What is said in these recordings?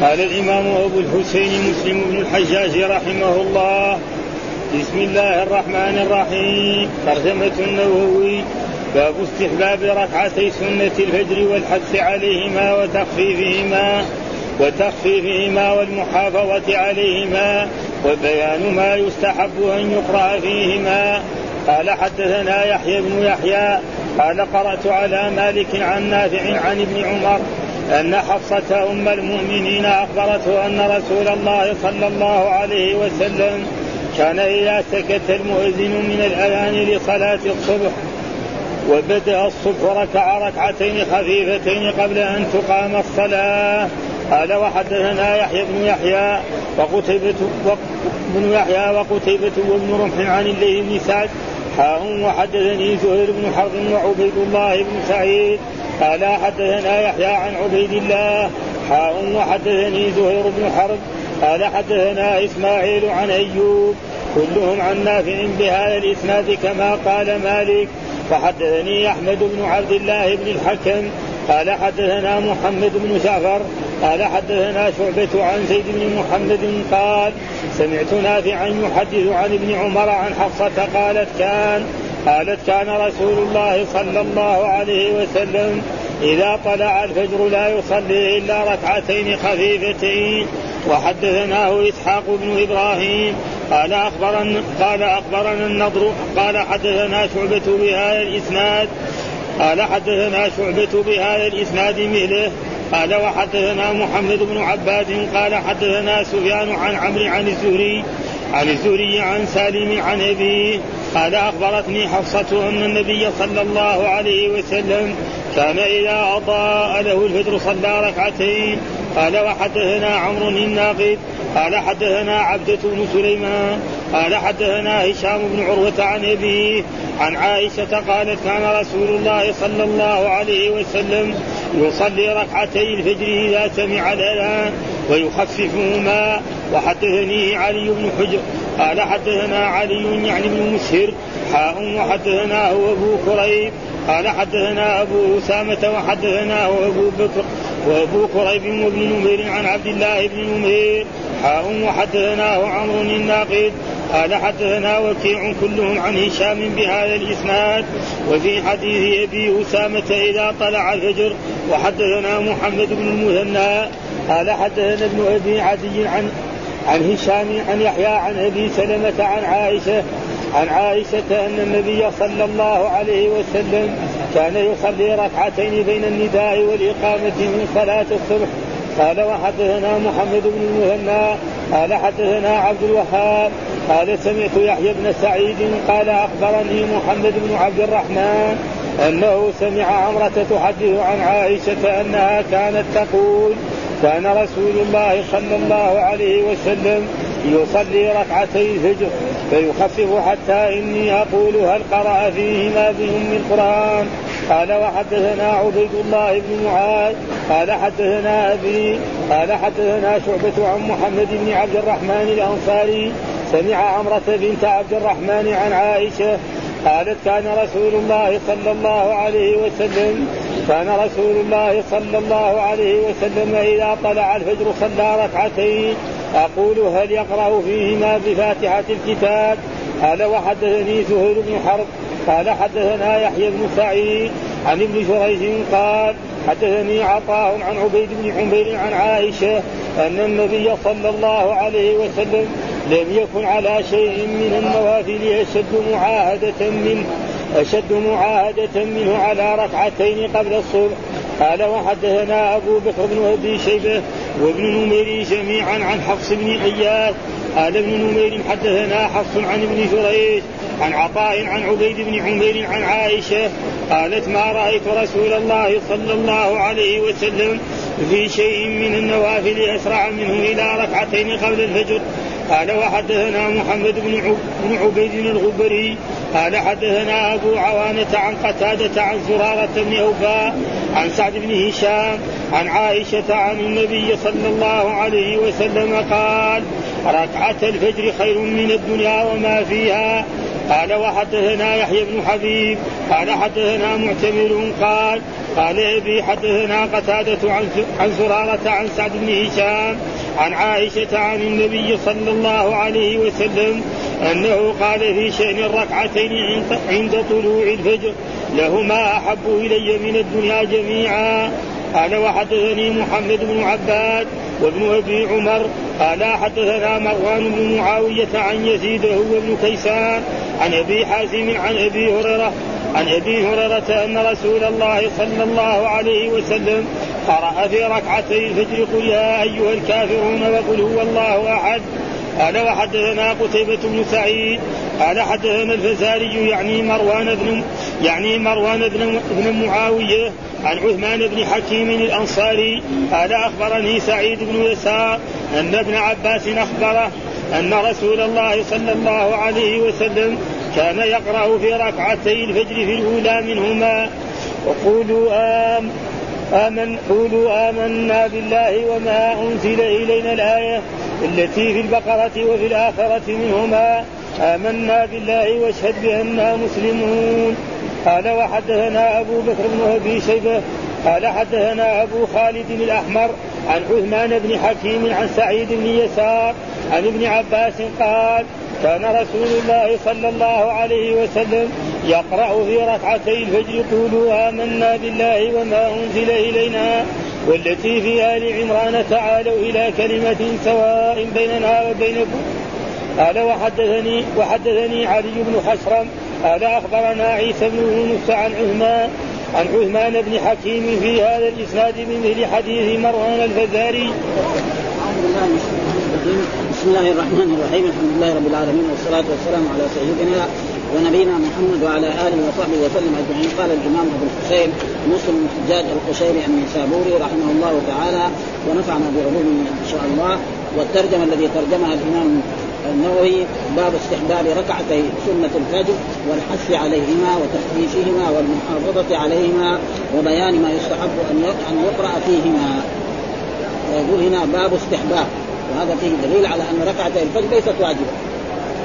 قال الإمام أبو الحسين مسلم بن الحجاج رحمه الله. بسم الله الرحمن الرحيم. ترجمة النووي. باب استحباب ركعتي سنة الفجر والحث عليهما وتخفيفهما وتخفيفهما والمحافظة عليهما وبيان ما يستحب أن يقرأ فيهما. قال حدثنا يحيى بن يحيى قال قرأت على مالك عن نافع عن ابن عمر أن حفصة أم المؤمنين أخبرته أن رسول الله صلى الله عليه وسلم كان إذا سكت المؤذن من الأذان لصلاة الصبح وبدأ الصبح ركع ركعتين خفيفتين قبل أن تقام الصلاة. قال وحدثنا يحيى بن يحيى وقتيبة بن يحيى وقتيبة وابن رمح عن الليل بن سعد حاء وحدثني زهير بن حرب وعبيد الله بن سعيد. قال حدثنا يحيى عن عبيد الله. حاء وحدثني زهير بن حرب. قال حدثنا إسماعيل عن أيوب. كلهم عن نافع بهذا الإسناد كما قال مالك. وحدثني أحمد بن عبد الله بن الحكم. قال حدثنا محمد بن جعفر قال حدثنا شعبة عن زيد بن محمد قال سمعت نافعا يحدث عن ابن عمر عن حفصة قالت كان قالت كان رسول الله صلى الله عليه وسلم إذا طلع الفجر لا يصلي إلا ركعتين خفيفتين. وحدثناه إسحاق بن إبراهيم قال أخبرنا قال أخبرنا النضر قال حدثنا شعبة بهذا الإسناد قال حدثنا شعبة بهذا الإسناد مثله. قال وحدثنا محمد بن عباد قال حدثنا سفيان عن عمرو عن الزهري عن الزهري عن سالم عن أبيه. قال أخبرتني حفصة أن النبي صلى الله عليه وسلم كان إذا أضاء له الفجر صلى ركعتين. قال وحدثنا عمرو الناقد. قال حدثنا عبدة بن سليمان. قال حدثنا هشام بن عروة عن أبيه عن عائشة قالت كان رسول الله صلى الله عليه وسلم يصلي ركعتي الفجر إذا سمع الأذان ويخففهما. وحدثني علي بن حجر قال حدثنا علي يعني بن مسهر حاء وحدثناه أبو كريب قال حدثنا أبو أسامة وحدثناه أبو بكر وأبو كريب وابن نمير عن عبد الله بن نمير حاء وحدثناه عمرو الناقد قال حدثنا وكيع كلهم عن هشام بهذا الإسناد وفي حديث أبي أسامة إذا طلع الفجر وحدثنا محمد بن المثنى قال حدثنا ابن أبي عدي عن عن هشام عن يحيى عن أبي سلمة عن عائشة عن عائشة أن النبي صلى الله عليه وسلم كان يصلي ركعتين بين النداء والإقامة من صلاة الصبح. قال وحدثنا محمد بن المثنى قال حدثنا عبد الوهاب قال سمعت يحيى بن سعيد قال أخبرني محمد بن عبد الرحمن أنه سمع عمرة تحدث عن عائشة أنها كانت تقول كان رسول الله صلى الله عليه وسلم يصلي ركعتي الفجر فيخفف حتى إني أقول هل قرأ فيهما بهم القرآن؟ قال وحدثنا عبيد الله بن معاذ قال حدثنا أبي قال حدثنا شعبة عن محمد بن عبد الرحمن الأنصاري سمع عمرة بنت عبد الرحمن عن عائشة قالت كان رسول الله صلى الله عليه وسلم كان رسول الله صلى الله عليه وسلم إذا طلع الفجر صلى ركعتين. أقول هل يقرأ فيهما بفاتحة الكتاب؟ قال وحدثني زهير بن حرب قال حدثنا يحيى بن سعيد عن ابن جريج قال حدثني عطاء عن عبيد بن عمير عن عائشة أن النبي صلى الله عليه وسلم لم يكن على شيء من النوافل أشد معاهدة منه أشد معاهدة منه على ركعتين قبل الصبح. قال وحدثنا أبو بكر بن أبي شيبة وابن نمير جميعا عن حفص بن اياس قال ابن نمير حدثنا حفص عن ابن جريج عن عطاء عن عبيد بن عمير عن عائشة قالت ما رأيت رسول الله صلى الله عليه وسلم في شيء من النوافل أسرع منه إلى ركعتين قبل الفجر؟ قال وحدثنا محمد بن عبيد الغبري قال حدثنا أبو عوانة عن قتادة عن زرارة بن أوفاء عن سعد بن هشام عن عائشة عن النبي صلى الله عليه وسلم قال ركعة الفجر خير من الدنيا وما فيها. قال وحدثنا يحيى بن حبيب. قال حدثنا معتمر قال قال أبي حدثنا قتادة عن عن زرارة عن سعد بن هشام عن عائشة عن النبي صلى الله عليه وسلم أنه قال في شأن الركعتين عند طلوع الفجر لهما أحب إلي من الدنيا جميعا. قال وحدثني محمد بن عباد وابن أبي عمر قال حدثنا مروان بن معاوية عن يزيد هو ابن كيسان عن أبي حازم عن أبي هريرة عن أبي هريرة أن رسول الله صلى الله عليه وسلم قرأ في ركعتي الفجر قل يا أيها الكافرون وقل هو الله أحد قال وحدثنا قتيبة بن سعيد قال حدثنا الفزاري يعني مروان بن يعني مروان بن بن معاوية عن عثمان بن حكيم الأنصاري قال أخبرني سعيد بن يسار أن ابن عباس أخبره أن رسول الله صلى الله عليه وسلم كان يقرأ في ركعتي الفجر في الأولى منهما. وقولوا آم. آمن قولوا آمنا بالله وما أنزل إلينا الآية التي في البقرة وفي الآخرة منهما. آمنا بالله واشهد بأننا مسلمون. قال وحدثنا أبو بكر بن أبي شيبة قال حدثنا أبو خالد الأحمر عن عثمان بن حكيم عن سعيد بن يسار عن ابن عباس قال كان رسول الله صلى الله عليه وسلم يقرأ في ركعتي الفجر قولوا آمنا بالله وما أنزل إلينا والتي في آل عمران تعالوا إلى كلمة سواء بيننا وبينكم. قال وحدثني وحدثني علي بن حسرم. قال أخبرنا عيسى بن يونس عن عثمان عن عثمان بن حكيم في هذا الإسناد من مثل حديث مروان الفزاري. بسم الله الرحمن الرحيم. الحمد لله رب العالمين والصلاة والسلام على سيدنا ونبينا محمد وعلى آله وصحبه وسلم أجمعين. قال الإمام أبو الحسين مسلم بن الحجاج القشيري النسابوري رحمه الله تعالى ونفعنا بعلومه إن شاء الله. والترجمة الذي ترجمها الإمام النووي باب استحباب ركعتي سنة الفجر والحث عليهما وتخفيفهما والمحافظة عليهما وبيان ما يستحب أن يقرأ فيهما. ويقول هنا باب استحباب. وهذا فيه دليل على أن ركعتي الفجر ليست واجبة.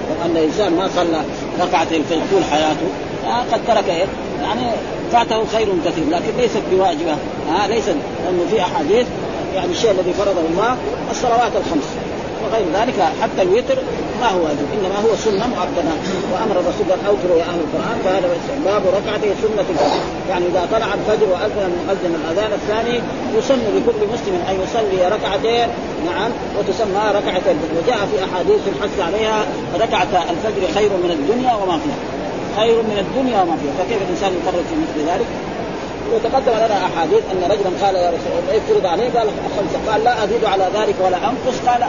وأن الإنسان ما صلى ركعتين في طول حياته. آه قد ترك إيه؟ يعني فاته خير كثير لكن ليست بواجبة. آه ليست لأنه في أحاديث يعني الشيء الذي فرضه الله الصلوات الخمس. وغير ذلك حتى الوتر ما هو واجب إنما هو سنة مؤكده وأمر الرسول أن اوتروا يا أهل القرآن فهذا باب ركعتي سنة الفجر. يعني إذا طلع الفجر وأذن المؤذن الأذان الثاني يسن لكل مسلم أن يصلي ركعتين نعم وتسمى ركعة الفجر. وجاء في أحاديث الحث عليها ركعة الفجر خير من الدنيا وما فيها. خير من الدنيا وما فيها. فكيف الإنسان يفرط في مثل ذلك؟ وتقدم لنا أحاديث أن رجلا قال يا رسول الله افرض عليه قال خمسة قال لا أزيد على ذلك ولا أنقص قال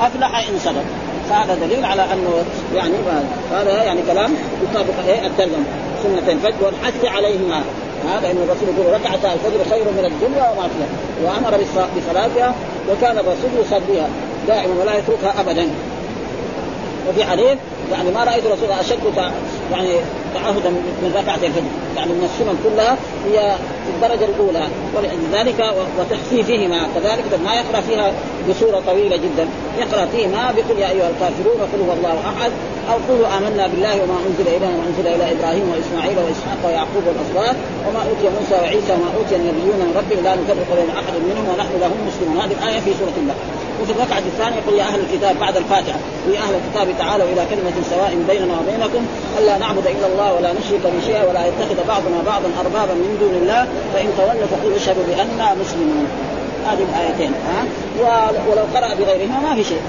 أفلح إن صدق. فهذا دليل على أنه يعني هذا يعني كلام يطابق إيه؟ الترجمة سنة الفجر والحث عليهما. هذا إن الرسول يقول ركعتا الفجر خير من الدنيا وما فيها. وأمر بصلاتها وكان الرسول يصليها دائما ولا يتركها ابدا. وفي حديث يعني ما رأيت الرسول أشد يعني تعهدا من ركعة الفجر. يعني من السنن كلها هي الدرجة الأولى. ولذلك وتخفيفهما كذلك ما يقرأ فيها بصوره طويلة جدا. يقرأ فيهما بقل يا أيها الكافرون وقل هو الله أحد أو قولوا آمنا بالله وما أنزل إلينا وما أنزل إلى إبراهيم وإسماعيل وإسحاق ويعقوب والاصباط وما أوتي موسى وعيسى وما أوتي النبيون من ربهم لا نفرق بين أحد منهم ونحن له مسلمون. هذه الآية في سورة الله وفي الركعة الثانية قل يا أهل الكتاب بعد الفاتحة يا أهل الكتاب تعالوا إلى كلمة سواء بيننا وبينكم ألا نعبد إلا الله ولا نشرك بشيء ولا يتخذ بعضنا بعضا أربابا من دون الله فإن تولوا فقولوا اشهدوا بأننا مسلمون. هذه الآيتين ها؟ ولو قرأ بغيرهما ما في شيء.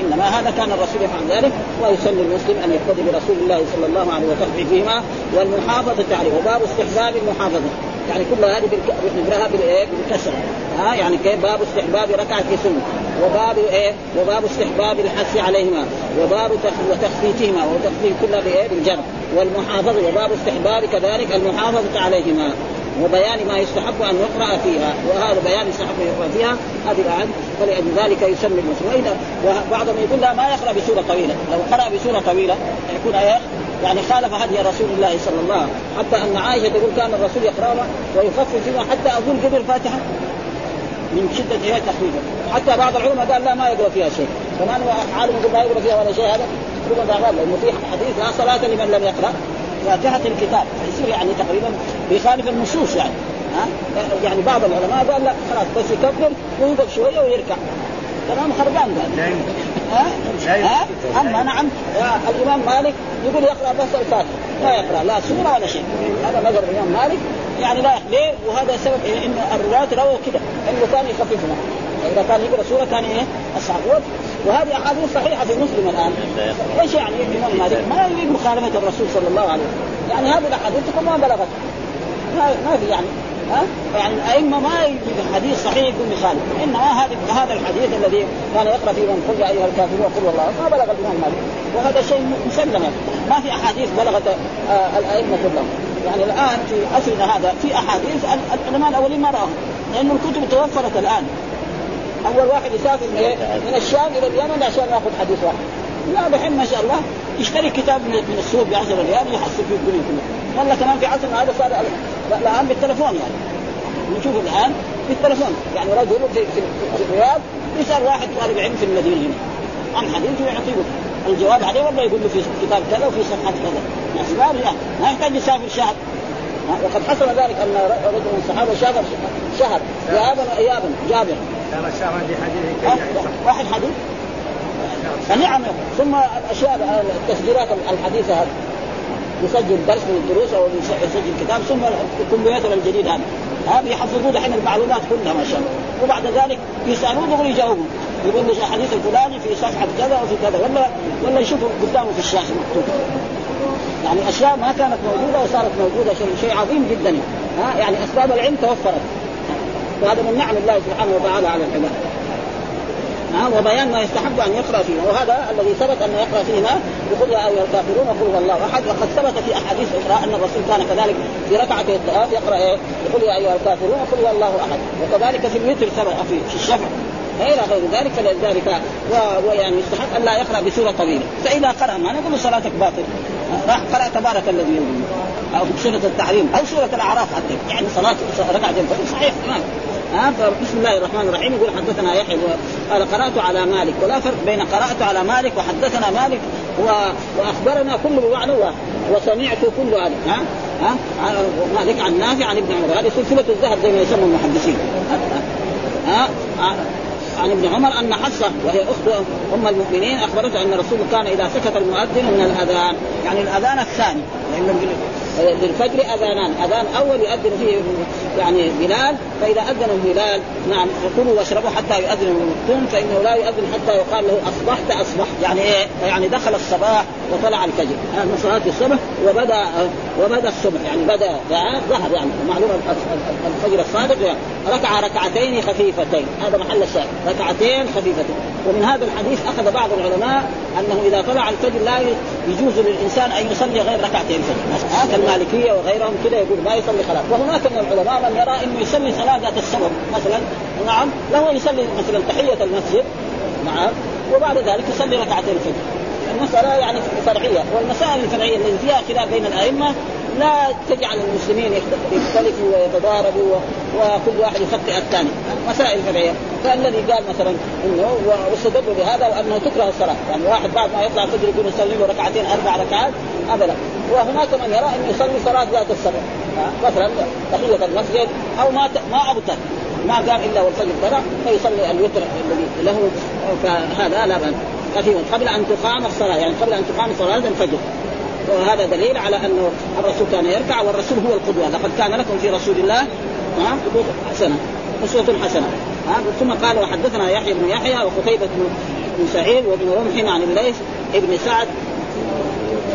إنما هذا كان الرسول يفعل ذلك ويسن المسلم أن يقتدي برسول الله صلى الله عليه وسلم فيهما والمحافظة عليه وباب استحباب المحافظة. يعني كل هذه نقراها بالكسر. ها يعني كيف؟ باب استحباب ركعة سنه وباب إيه وباب استحباب الحث عليهما وباب تخفيفهما وتخفيف كلها بايه بالجر والمحافظة وباب استحباب كذلك المحافظة عليهما. وبيان ما يستحب أن يقرأ فيها وهذا بيان يستحب أن يقرأ فيها. هذه الاعد فلأجل ذلك يسمي المسلم وإذا وبعضهم يقول لا ما يقرأ بسورة طويلة. لو قرأ بسورة طويلة يكون يعني خالف هدي رسول الله صلى الله عليه وسلم. حتى أن عائشة تقول كان الرسول يقرأها ويخفف فيها حتى أقول قبل الفاتحة. من شدة هي تخفيفه حتى بعض العلماء قال لا ما يقرأ فيها شيء. كمان عالم يقول ما يقرأ فيها ولا شيء. هذا قال. لأنه في حديث لا صلاة لمن لم يقرأ. فاتحه الكتاب يصير يعني تقريبا بيخالف النصوص يعني ها؟ يعني بعض العلماء قال لا خلاص بس يكبر ويوقف شوية ويركع. كلام خربان قال ها؟ ها؟ أما نعم الإمام مالك يقول يقرأ بس الفاتحة لا يقرأ لا سورة ولا شيء. هذا مذهب الإمام مالك يعني لا ليه؟ وهذا سبب إيه؟ إن الرواة رووا كده إنه كان يخففها. إذا كان يقرأ سورة كان إيه؟ الصحابه وهذه أحاديث صحيحة في مسلم الآن. إيش يعني الامام مالك ما يريد مخالفة الرسول صلى الله عليه وسلم. يعني هذه الأحاديث تكون ما بلغت. ما, ما في يعني ها؟ يعني الائمه ما يجي حديث صحيح يكون يخالف إنما هذا هذا الحديث الذي كان يقرأ فيه من قل يا أيها الكافرون وقل والله ما بلغ الإمام مالك. وهذا شيء مسلم. ما في أحاديث بلغت آه الأئمة كلهم. يعني الآن في عصرنا هذا في أحاديث العلماء الأولين ما رأهم. لأنه الكتب توفرت الآن. أول واحد يسافر من, من الشام إلى اليمن عشان يأخذ حديث واحد. لا دحين ما شاء الله يشتري كتاب من السوق ب 10 ريال يحصل فيه الدنيا كلها والله كمان في عصرنا هذا صار الآن بالتلفون يعني. نشوف الآن بالتلفون. يعني رجل في, في, في الرياض يسأل واحد طالب علم في المدينة هنا. عن حديث ويعطيه الجواب عليه ولا يقول له في كتاب كذا وفي صفحة كذا. ما يحتاج يسافر شهر. وقد حصل ذلك أن رجل من الصحابة سافر شهر. ذهابا وايابا جابر. واحد حديث؟ فنعم ثم الأشياء التسجيلات الحديثه هذه يسجل درس من الدروس أو يسجل كتاب ثم الكمبيوتر الجديد هذا. هذا يحفظون الحين المعلومات كلها ما شاء الله. وبعد ذلك يسالون دغري يجاوبوا. يقول له الحديث الفلاني في صفحة كذا وفي كذا. ولا ولا يشوفوا قدامه في الشاشه مكتوب. يعني أشياء ما كانت موجودة وصارت موجودة شيء شيء عظيم جدا. ها يعني أسباب العلم توفرت. وهذا من نعم الله سبحانه وتعالى على العباد. ها وبيان ما يستحب أن يقرأ فيه. وهذا الذي ثبت أن يقرأ فيما يقول يا أيها الكافرون وقل الله أحد. وقد ثبت في أحاديث أخرى أن الرسول كان كذلك في ركعة الطواف يقرأ إيه؟ يقول يا أيها الكافرون وقل الله أحد. وكذلك في الوتر ثبت في الشفع. إلى غير ذلك فلذلك ويعني يستحق أن لا يقرأ بسورة طويلة. فإذا قرأ ما؟ نقول صلاتك باطلة. راح قرأ تبارك الذي يؤمن أو سورة التحريم أو سورة الأعراف حتى. يعني صلاة ركعتين صحيح تمام. ها فبسم الله الرحمن الرحيم. يقول حدثنا يحيى قال قرأت على مالك. ولا فرق بين قرأت على مالك وحدثنا مالك و... وأخبرنا كل بمعنى واحد. وسمعت كل هذا ها؟ ها؟ مالك عن نافع عن ابن عمر. هذه سلسلة الذهب زي ما يسمى المحدثين. ها, ها؟ عن ابن عمر أن حفصة وهي اخت أم المؤمنين أخبرته أن الرسول كان إذا سكت المؤذن من الأذان يعني الأذان الثاني. لأن للفجر أذانان. أذان أول يؤذن فيه يعني بلال فإذا أذن بلال نعم فكلوا واشربوا حتى يؤذن المكتوم فإنه لا يؤذن حتى يقال له أصبحت أصبحت. يعني إيه؟ يعني دخل الصباح وطلع الفجر. هذا صلاة الصبح وبدأ وبدأ الصبح. يعني بدأ ظهر يعني. معلومه الفجر الصادق ركع ركعتين خفيفتين. هذا محل الشاهد. ركعتين خفيفتين. ومن هذا الحديث أخذ بعض العلماء أنه إذا طلع الفجر لا يجوز للإنسان أن يصلي غير ركعتين فجر المالكية وغيرهم كذا يقول ما يصلي خلاص وهناك من العلماء من يرى إنه يصلي صلاه ذات السبب مثلا نعم له يصلي مثلا تحية المسجد نعم وبعد ذلك يصلي ركعتين الفجر. المسألة يعني فرعية والمسائل الفرعية التي فيها خلاف بين الأئمة لا تجعل المسلمين يختلفوا ويتضاربوا وكل واحد يخطئ الثاني. مسائل فرعيه فالذي قال مثلا إنه واستدلوا بهذا وانه تكره الصلاة. يعني واحد بعد ما يطلع الفجر يكون يصلي له ركعتين أربع ركعات ابدا. وهناك من يرى إنه يصلي صلاة ذات السبع مثلا تحية المسجد أو ما ما أبتر. ما قال إلا والفجر طلع فيصلي الوتر الذي له. فهذا لا بأس. قبل أن تقام الصلاة يعني قبل أن تقام صلاة الفجر. وهذا دليل على أنه الرسول كان يركع والرسول هو القدوة. لقد كان لكم في رسول الله قدوه حسنة أسوة حسنة ثم قال وحدثنا يحيى بن يحيى وقتيبة بن سعيد وابن رمح عن الليث ابن سعد.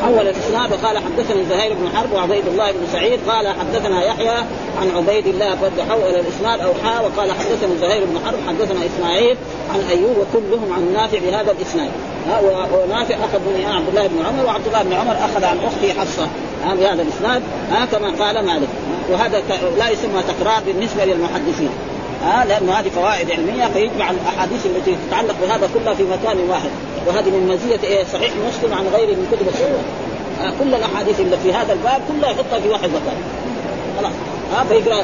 حول الإسناد وقال حدثني زهير بن حرب وعبيد الله بن سعيد. قال حدثنا يحيى عن عبيد الله قد حول الإسناد أو حا. وقال حدثني زهير بن حرب حدثنا إسماعيل عن أيوب وكلهم عن نافع بهذا الإسناد. ونافع اخذ من عبد الله بن عمر وعبد الله بن عمر أخذ عن اخته حفصة بهذا الإسناد كما قال مالك. وهذا لا يسمى تكرار بالنسبة للمحدثين. ها لأنه هذه فوائد علمية فيجمع الأحاديث التي تتعلق بهذا كلها في مكان واحد. وهذه من مزية إيه صحيح مسلم عن غيره من كتب السنة. كل الأحاديث اللي في هذا الباب كلها يحطها في واحد مكان. خلاص. ها فيقرا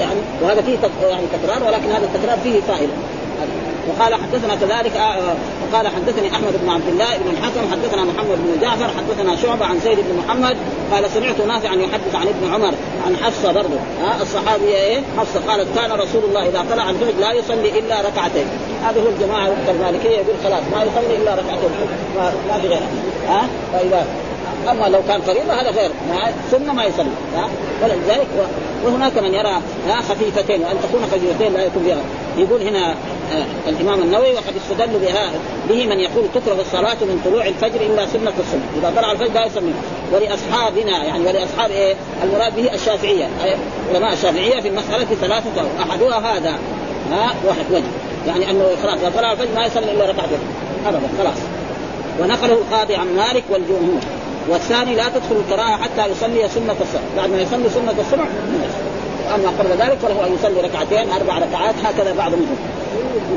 يعني وهذا فيه يعني تكرار ولكن هذا التكرار فيه فائدة. وقال حدثنا كذلك آه وقال حدثني أحمد بن عبد الله بن الحكم حدثنا محمد بن جعفر حدثنا شعبة عن زيد بن محمد قال سمعت نافعا يحدث عن ابن عمر عن حفصة برضه ها الصحابيه إيه؟ حفصة قالت كان رسول الله إذا طلع الفجر لا يصلي إلا ركعتين. هذا هو الجماعة المالكية يقول خلاص ما يصلي إلا ركعتين ما, ما في غيرها. ها فاذا أما لو كان فريضة هذا غير. سنه ما يصلي. ولذلك وهناك من يرى خفيفتين وأن تكون خفيفتين لا يكون بها. يقول هنا آه الإمام النووي وقد استدل بها به من يقول تكره الصلاة من طلوع الفجر الا سنة الصبح. إذا طلع الفجر لا يصلي. ولأصحابنا يعني ولأصحاب إيه؟ المراد به الشافعية. علماء الشافعية في المسألة ثلاثة أحدها هذا. ها؟ واحد وجه. يعني أنه خلاص إذا طلع الفجر ما يصلي إلا ركعتين. ابدا خلاص. ونقله القاضي عن مالك والجمهور. والثاني لا تدخل الكراهه حتى يصلي سنة الصبح بعد ما يصلي سنة الصبح. أما قبل ذلك فله أن يصلي ركعتين أربع ركعات هكذا بعض منهم.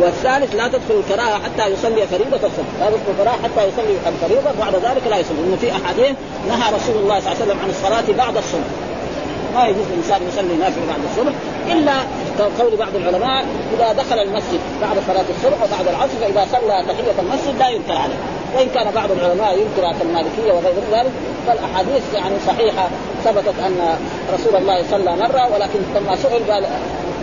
والثالث لا تدخل الكراهه حتى يصلي فريضة الصبح. لا تدخل الكراهه حتى يصلي الفريضة بعد ذلك لا يصلي. لأنه في أحاديث نهى رسول الله صلى الله عليه وسلم عن الصلاة بعد الصبح. ما يجوز الإنسان يصلي نافله بعد الصبح إلا قول بعض العلماء إذا دخل المسجد بعد صلاة الصبح وبعد العصر فإذا صلى تحية المسجد لا ينكر عليه. وإن كان بعض العلماء ينكر المالكية وغير ذلك فالأحاديث يعني صحيحة ثبتت أن رسول الله صلى مرة ولكن لما سئل قال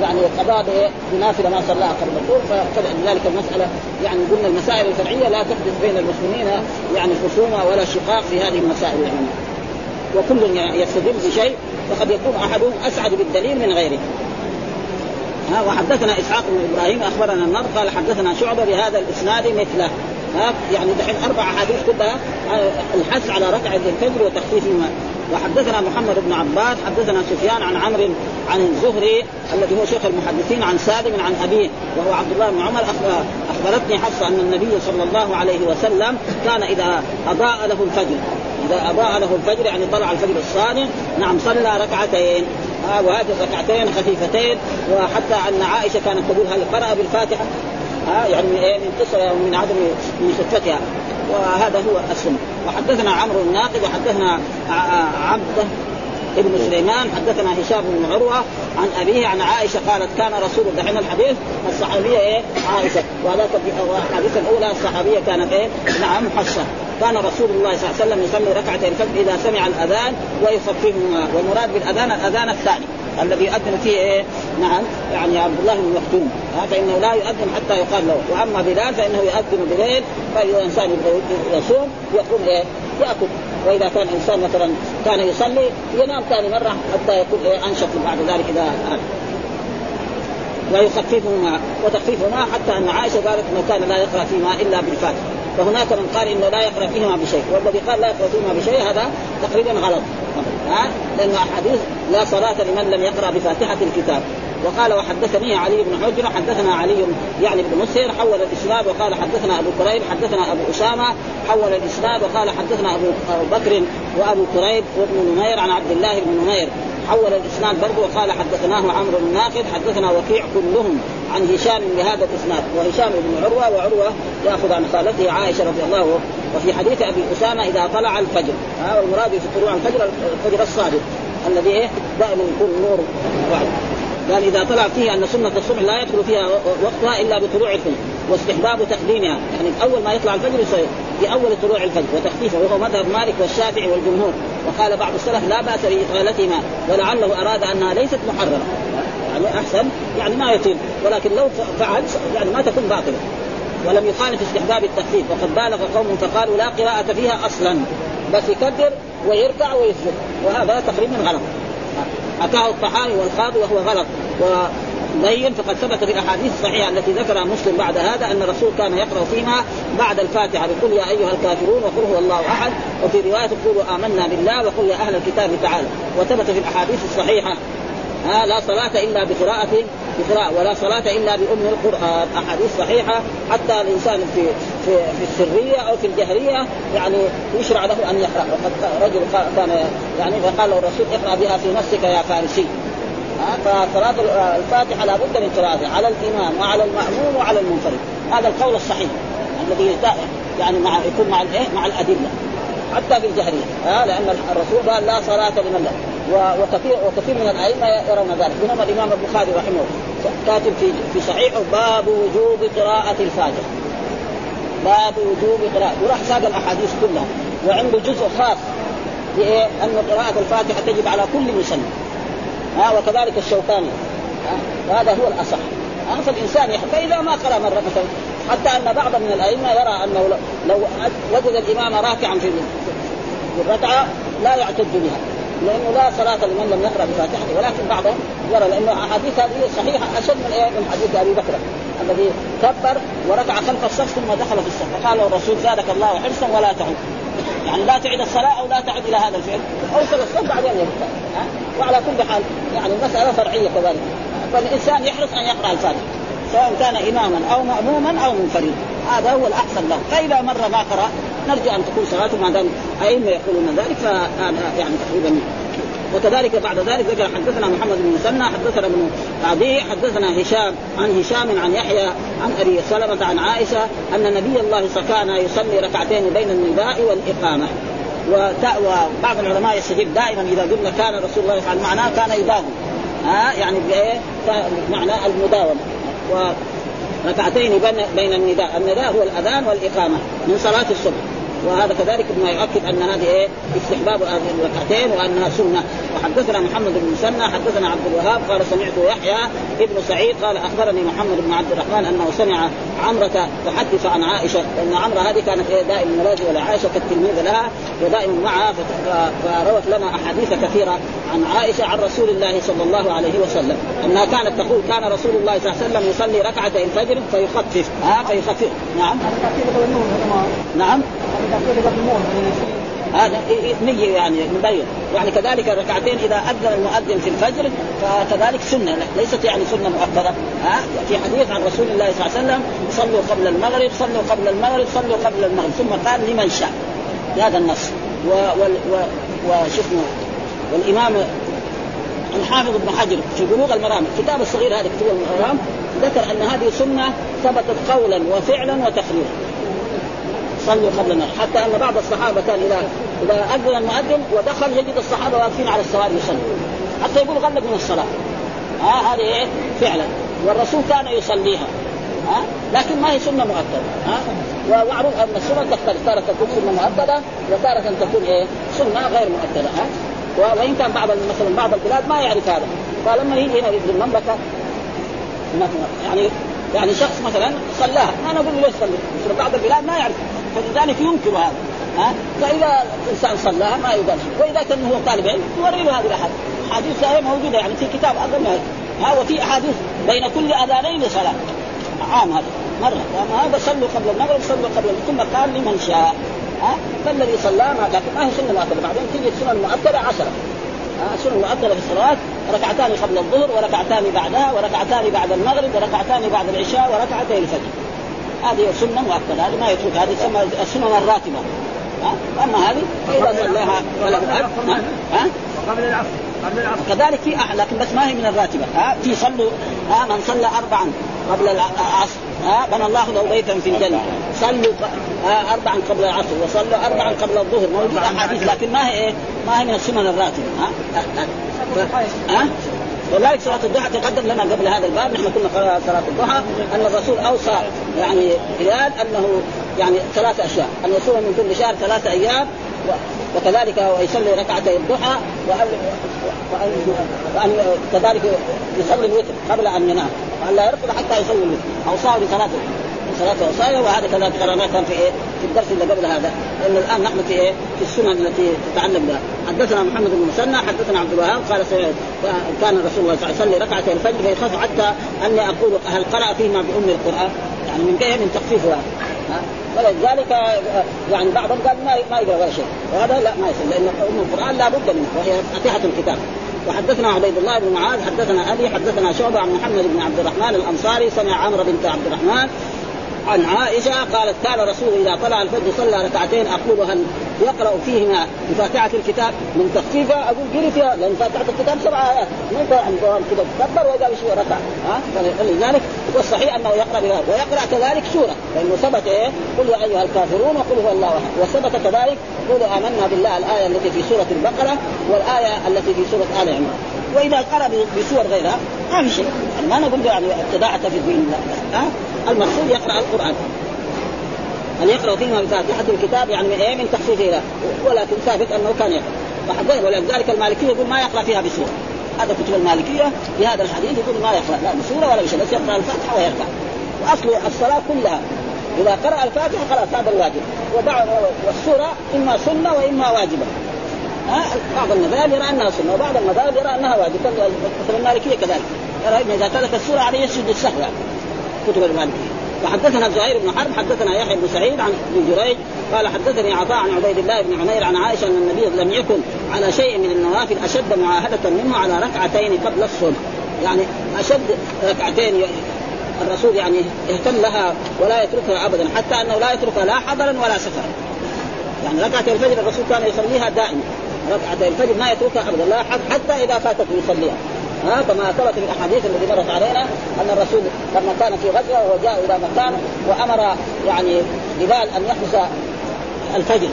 يعني قضاء بنافلة ما صلاها قبل الظهر فلذلك المسألة يعني قلنا المسائل الفرعية لا تحدث بين المسلمين يعني خصومه ولا شقاق في هذه المسائل يعني. وكل يستدل بشيء وقد يكون احدهم أسعد بالدليل من غيره. ها وحدثنا إسحاق بن إبراهيم أخبرنا النضر قال حدثنا شعبة بهذا الإسناد مثله. ها يعني دحين أربع أحاديث كلها الحث على ركعه الفجر وتخفيف الماء. وحدثنا محمد بن عباد حدثنا سفيان عن عمرو عن الزهري الذي هو شيخ المحدثين عن سالم عن أبيه وهو عبد الله بن عمر. أخبرتني حفصة أن النبي صلى الله عليه وسلم كان إذا أضاء له الفجر إذا أضاء له الفجر يعني طلع الفجر الصادق نعم صلى ركعتين آه وهذه الركعتين خفيفتين وحتى أن عائشة كانت تقول هل قرأ بالفاتحة. ها يعني إيه من قصر من عدم من خفتها وهذا هو السنة. وحدثنا عمرو الناقد وحدثنا عبده ابن سليمان حدثنا هشام بن عروة عن أبيه عن عائشة قالت كان رسول دحين الحديث. الصحابية إيه؟ عائشة. وهذاك الحديث الأولى الصحابية كانت إيه؟ نعم حصة. كان رسول الله صلى الله عليه وسلم يصلي ركعتي الفجر إذا سمع الأذان ويخففهما والمراد بالأذان الأذان الثاني. الذي يؤذن فيه إيه؟ نعم يعني عبد الله بن مختوم. فانه لا يؤذن حتى يقال له. وأما بلال فإنه يؤذن بليل فاذا الانسان يصوم يقوم إيه؟ يأكل. وإذا كان إنسان مثلا كان يصلي ينام ثاني مرة حتى يكون إيه؟ أنشط بعد ذلك اذا ويخففهما وتخفيفهما حتى أن عائشة قالت انه كان لا يقرأ فيما إلا بالفاتحه فهناك من قال إنه لا يقرأ فيهما بشيء. والذي قال لا يقرأ فيهما بشيء هذا تقريبا غلط. ها لأنه احاديث لا صلاة لمن لم يقرأ بفاتحة الكتاب. وقال وحدثني علي بن حجر حدثنا علي يعني بن مسهر حول الإسناد وقال حدثنا أبو كريب حدثنا أبو أسامة حول الإسناد وقال حدثنا أبو بكر وأبو كريب وابن نمير عن عبد الله بن نمير. حول الإسناد برضه وقال حدثناه عمرو الناقد حدثنا وكيع كلهم عن هشام بهذا الإسناد. وهشام بن عروة وعروة يأخذ عن خالته عائشة رضي الله وفي حديث أبي أسامة إذا طلع الفجر. ها والمراد في طلوع الفجر الفجر الصادق الذي إيه؟ دائما يكون نور بعد قال إذا طلع فيه أن سنة الصبح لا يدخل فيها وقتها إلا بطلوع الفجر. واستحباب تقديمها. يعني أول ما يطلع الفجر يصير في أول طلوع الفجر. وتخفيفه وهو مذهب مالك والشافعي والجمهور. وقال بعض السلف لا بأس باطالتهما ولعله أراد أنها ليست محرمة. يعني أحسن يعني ما يطيل. ولكن لو فعل يعني ما تكون باطلة. ولم يخالف استحباب التخفيف. وقد بالغ قوم فقالوا لا قراءة فيها أصلا. بس يكبر ويركع ويسجد. وهذا تقريبا غلط. حكاه الطحاوي والقاضي وهو غلط. وبين فقد ثبت في الاحاديث الصحيحه التي ذكرها مسلم بعد هذا أن الرسول كان يقرأ فيما بعد الفاتحة بقول يا أيها الكافرون وقل هو الله أحد. وفي رواية قولوا آمنا بالله وقل يا أهل الكتاب تعالى. وثبت في الأحاديث الصحيحة ها لا صلاة إلا بقراءة بقراءة ولا صلاة إلا بأم القرآن. أحاديث صحيحة حتى الإنسان في في في السرية أو في الجهرية يعني يشرع له أن يقرأ. وقد رجل كان يعني فقال له الرسول اقرأ بها في نفسك يا فارسي. فصلاة الفاتحة لابد من قراءتها على الإمام وعلى المأموم وعلى المنفرد. هذا القول الصحيح الذي يعني مع يكون مع الايه؟ مع الأدلة. حتى في الجهرية. ها لأن الرسول قال لا صلاة لمن لا. وكثير وكثير من الأئمة يرون ذلك. منهم الإمام البخاري رحمه الله. كاتب في في صحيحه باب وجوب قراءة الفاتحة. باب وجوب قراءة. وراح ساق الأحاديث كلها. وعنده جزء خاص بإيه؟ أن قراءة الفاتحة تجب على كل مسلم. ها وكذلك الشوكاني. وهذا هو الأصح. فالإنسان يحب فإذا ما قرأ مرة مثلا حتى أن بعض من الأئمة يرى أنه لو وجد الإمام راكعا في الركعة لا يعتد بها لأنه لا صلاة لمن لم يقرأ بفاتحته ولكن بعضهم يرى لأنه أحاديث هذه صحيحة أشد من إيه من حديث أبي بكر الذي كبر وركع خلف الصف ثم دخل في الصف. فقال الرسول زادك الله حرصا ولا تعد. يعني لا تعد الصلاة أو لا تعد إلى هذا الفعل. اوصل الصف بعدين يركع وعلى كل حال يعني المسألة فرعية كذلك. فالإنسان يحرص أن يقرأ الفاتحة سواء كان إماما أو مأموما أو منفردا. هذا هو الأحسن له. فإذا مر ما قرأ نرجو أن تكون صلاته ما دام أئمة يقولون ذلك فهذا يعني تقريبا وكذلك بعد ذلك ذكر حدثنا محمد بن مسنى حدثنا ابن عدي حدثنا هشام عن هشام عن يحيى عن أبي سلمة عن عائشة أن نبي الله كان يصلي ركعتين بين النداء والإقامة. وبعض العلماء يستجيب دائما إذا قلنا كان رسول الله يفعل معناه كان يداوم. ها؟ يعني بايه؟ معنى المداومه وركعتين بين النداء، النداء هو الأذان والإقامة من صلاة الصبح. وهذا كذلك ما يؤكد أن هذه إيه؟ استحباب هذه الركعتين وأنها سنة. وحدثنا محمد بن مسنى حدثنا عبد الوهاب قال سمعت يحيى ابن سعيد قال أخبرني محمد بن عبد الرحمن أنه سمع عمرة تحدث عن عائشة لأن عمرة هذه كانت إيه؟ دائما ملاجئه لعائشه كالتلميذ لها ودائما معها فروت لنا أحاديث كثيرة عن عائشة عن رسول الله صلى الله عليه وسلم. أنها كانت تقول كان رسول الله صلى الله عليه وسلم يصلي ركعتي الفجر فيخفف. ها فيخفف. نعم. نعم. هذا نية يعني مبين يعني كذلك الركعتين إذا أذن المؤذن في الفجر فكذلك سنة. ليست يعني سنة مؤكده ها؟ في حديث عن رسول الله صلى الله عليه وسلم صلوا قبل المغرب صلوا قبل المغرب صلوا قبل المغرب. ثم قال لمن شاء. هذا النص. و و وشفنا والإمام الحافظ ابن حجر في بلوغ المرام الكتاب الصغير هذا كتاب المرام ذكر أن هذه سنة ثبتت قولا وفعلا وتقريرا صلوا قبل النار حتى أن بعض الصحابة كان اذا إذا أذن المؤذن ودخل يجد الصحابة واقفين على السواري يصلوا حتى يقول غلب من الصلاة. ها آه هذه إيه؟ فعلا. والرسول كان يصليها. ها آه؟ لكن ما هي سنة مؤكدة. ها آه؟ ومعروف أن السنة تختلف. تارة تكون سنة مؤكدة وتارة تكون إيه؟ سنة غير مؤكدة. ها وإن كان بعض مثلا بعض البلاد ما يعرف هذا. فلما يجي هنا في المملكة يعني يعني شخص مثلا صلاها. ما نقول له ليش صلي بعض البلاد ما يعرف. فلذلك ينكر هذا ها؟ فإذا انسان صلاها ما يقدر. وإذا كان هو طالب علم يوري له هذه الأحاديث. أحاديث هي موجودة يعني في كتاب أقل ها وفي أحاديث بين كل آذانين صلاه عام هذا مرة. هذا صلوا قبل المغرب صلوا قبل ثم قال لمن شاء ها؟ فالذي صلى ما لكن ما هي سنة مؤكده بعدين تيجي السنن المؤكده عشرة. سنن مؤكده في الصلاة ركعتان قبل الظهر وركعتان بعدها وركعتان بعد المغرب وركعتان بعد العشاء وركعتي الفجر. هذه سنة مؤكده هذه ما يترك هذه تسمى السنن الراتبه ها؟ أما هذه فاذا صلاها فله ها؟ ها؟ قبل العصر قبل العصر. كذلك في لكن بس ما هي من الراتبة ها؟ في صلوا ها؟ من صلى اربعا قبل العصر ها؟ بنى الله له بيتا في الجنة. صلوا اربعا قبل العصر وصلوا اربعا قبل الظهر. موجود أحاديث لكن ما هي إيه؟ ما هي من السنن الراتبة ها؟ ها؟ ولذلك صلاة الضحى تقدم لنا قبل هذا الباب نحن كنا صلاة الضحى أن الرسول أوصى يعني بلال أنه يعني ثلاث أشياء أن يصوم من كل شهر ثلاثة أيام وكذلك يصلي ركعتي الضحى وأن وأن كذلك يصلي الوتر قبل أن ينام وأن لا يرقد حتى يصلي الوتر أوصاه بثلاثة ثلاثة وصايا وهذا كذلك قرأناه كان في إيه؟ في الدرس اللي قبل هذا. لأن الآن نحن في إيه؟ في السنن التي تتعلق بها. حدثنا محمد بن مسنى حدثنا عبد الوهاب قال كان رسول الله صلى الله عليه وسلم ركعتي الفجر فيخاف حتى أني أقول هل قرأ فيهما بأم القرآن؟ يعني من كيف؟ من تخفيفها ولذلك يعني بعضهم قال ما ما يقرأ ولا شيء. وهذا لا ما يصير لأن أم القرآن لا بد منه وهي فاتحة الكتاب. وحدثنا عبيد الله بن معاذ حدثنا أبي حدثنا شعبة عن محمد بن عبد الرحمن الأنصاري سمع عمرو بنت عبد الرحمن عن عائشة قالت كان رسول إذا طلع الفجر صلى ركعتين أقول هل يقرأ فيهما بفاتحه الكتاب؟ من تخفيفها أقول قري فيها لأن فاتحه الكتاب سبع آيات. ما يقرأ كذا كبر وإذا بشيء ركع. ها؟ فلذلك والصحيح أنه يقرأ بها ويقرأ كذلك سورة. لأنه ثبت إيه؟ قل يا أيها الكافرون وقل هو الله أحد. وثبت كذلك قولوا آمنا بالله. الآية التي في سورة البقرة والآية التي في سورة آل عمران. وإذا قرأ بسور غيرها ما في شيء. يعني ما نقول يعني ابتدعت في الدين لا. ها؟ المقصود يقرأ القرآن. أن يقرأ فيهما بفاتحه الكتاب يعني من إيه؟ من تخفيفها ولكن ثابت أنه كان يقرأ. فحدث ولذلك المالكية يقول ما يقرأ فيها بسوره هذا كتب المالكية في هذا الحديث يقول ما يقرأ لا بسورة ولا بشيء بس يقرأ الفاتحة ويركع وأصل الصلاة كلها. إذا قرأ الفاتحة خلاص هذا الواجب وبعض والسورة إما سنة وإما واجبة. بعض المذاهب يرى أنها سنة وبعض المذاهب يرى أنها واجب. مثل المالكية كذلك. يرى إذا ترك السورة عليه يسجد السهو يعني كتب المالكية. وحدثنا زهير بن حرب حدثنا يحيى بن سعيد عن ابن جريج قال حدثني عطاء عن عبيد الله بن عمير عن عائشة أن النبي لم يكن على شيء من النوافل أشد معاهدة منه على ركعتين قبل الصبح. يعني أشد ركعتين الرسول يعني يهتم لها ولا يتركها ابدا حتى أنه لا يتركها لا حضرا ولا سفرا. يعني ركعة الفجر الرسول كان يصليها دائما. ركعه الفجر ما يتركها أبدا لا حتى إذا فاتت يصليها. ها كما ثبت في الأحاديث التي مرت علينا أن الرسول لما كان في غزوة وجاء إلى مكان وأمر يعني بلال أن يحبس الفجر.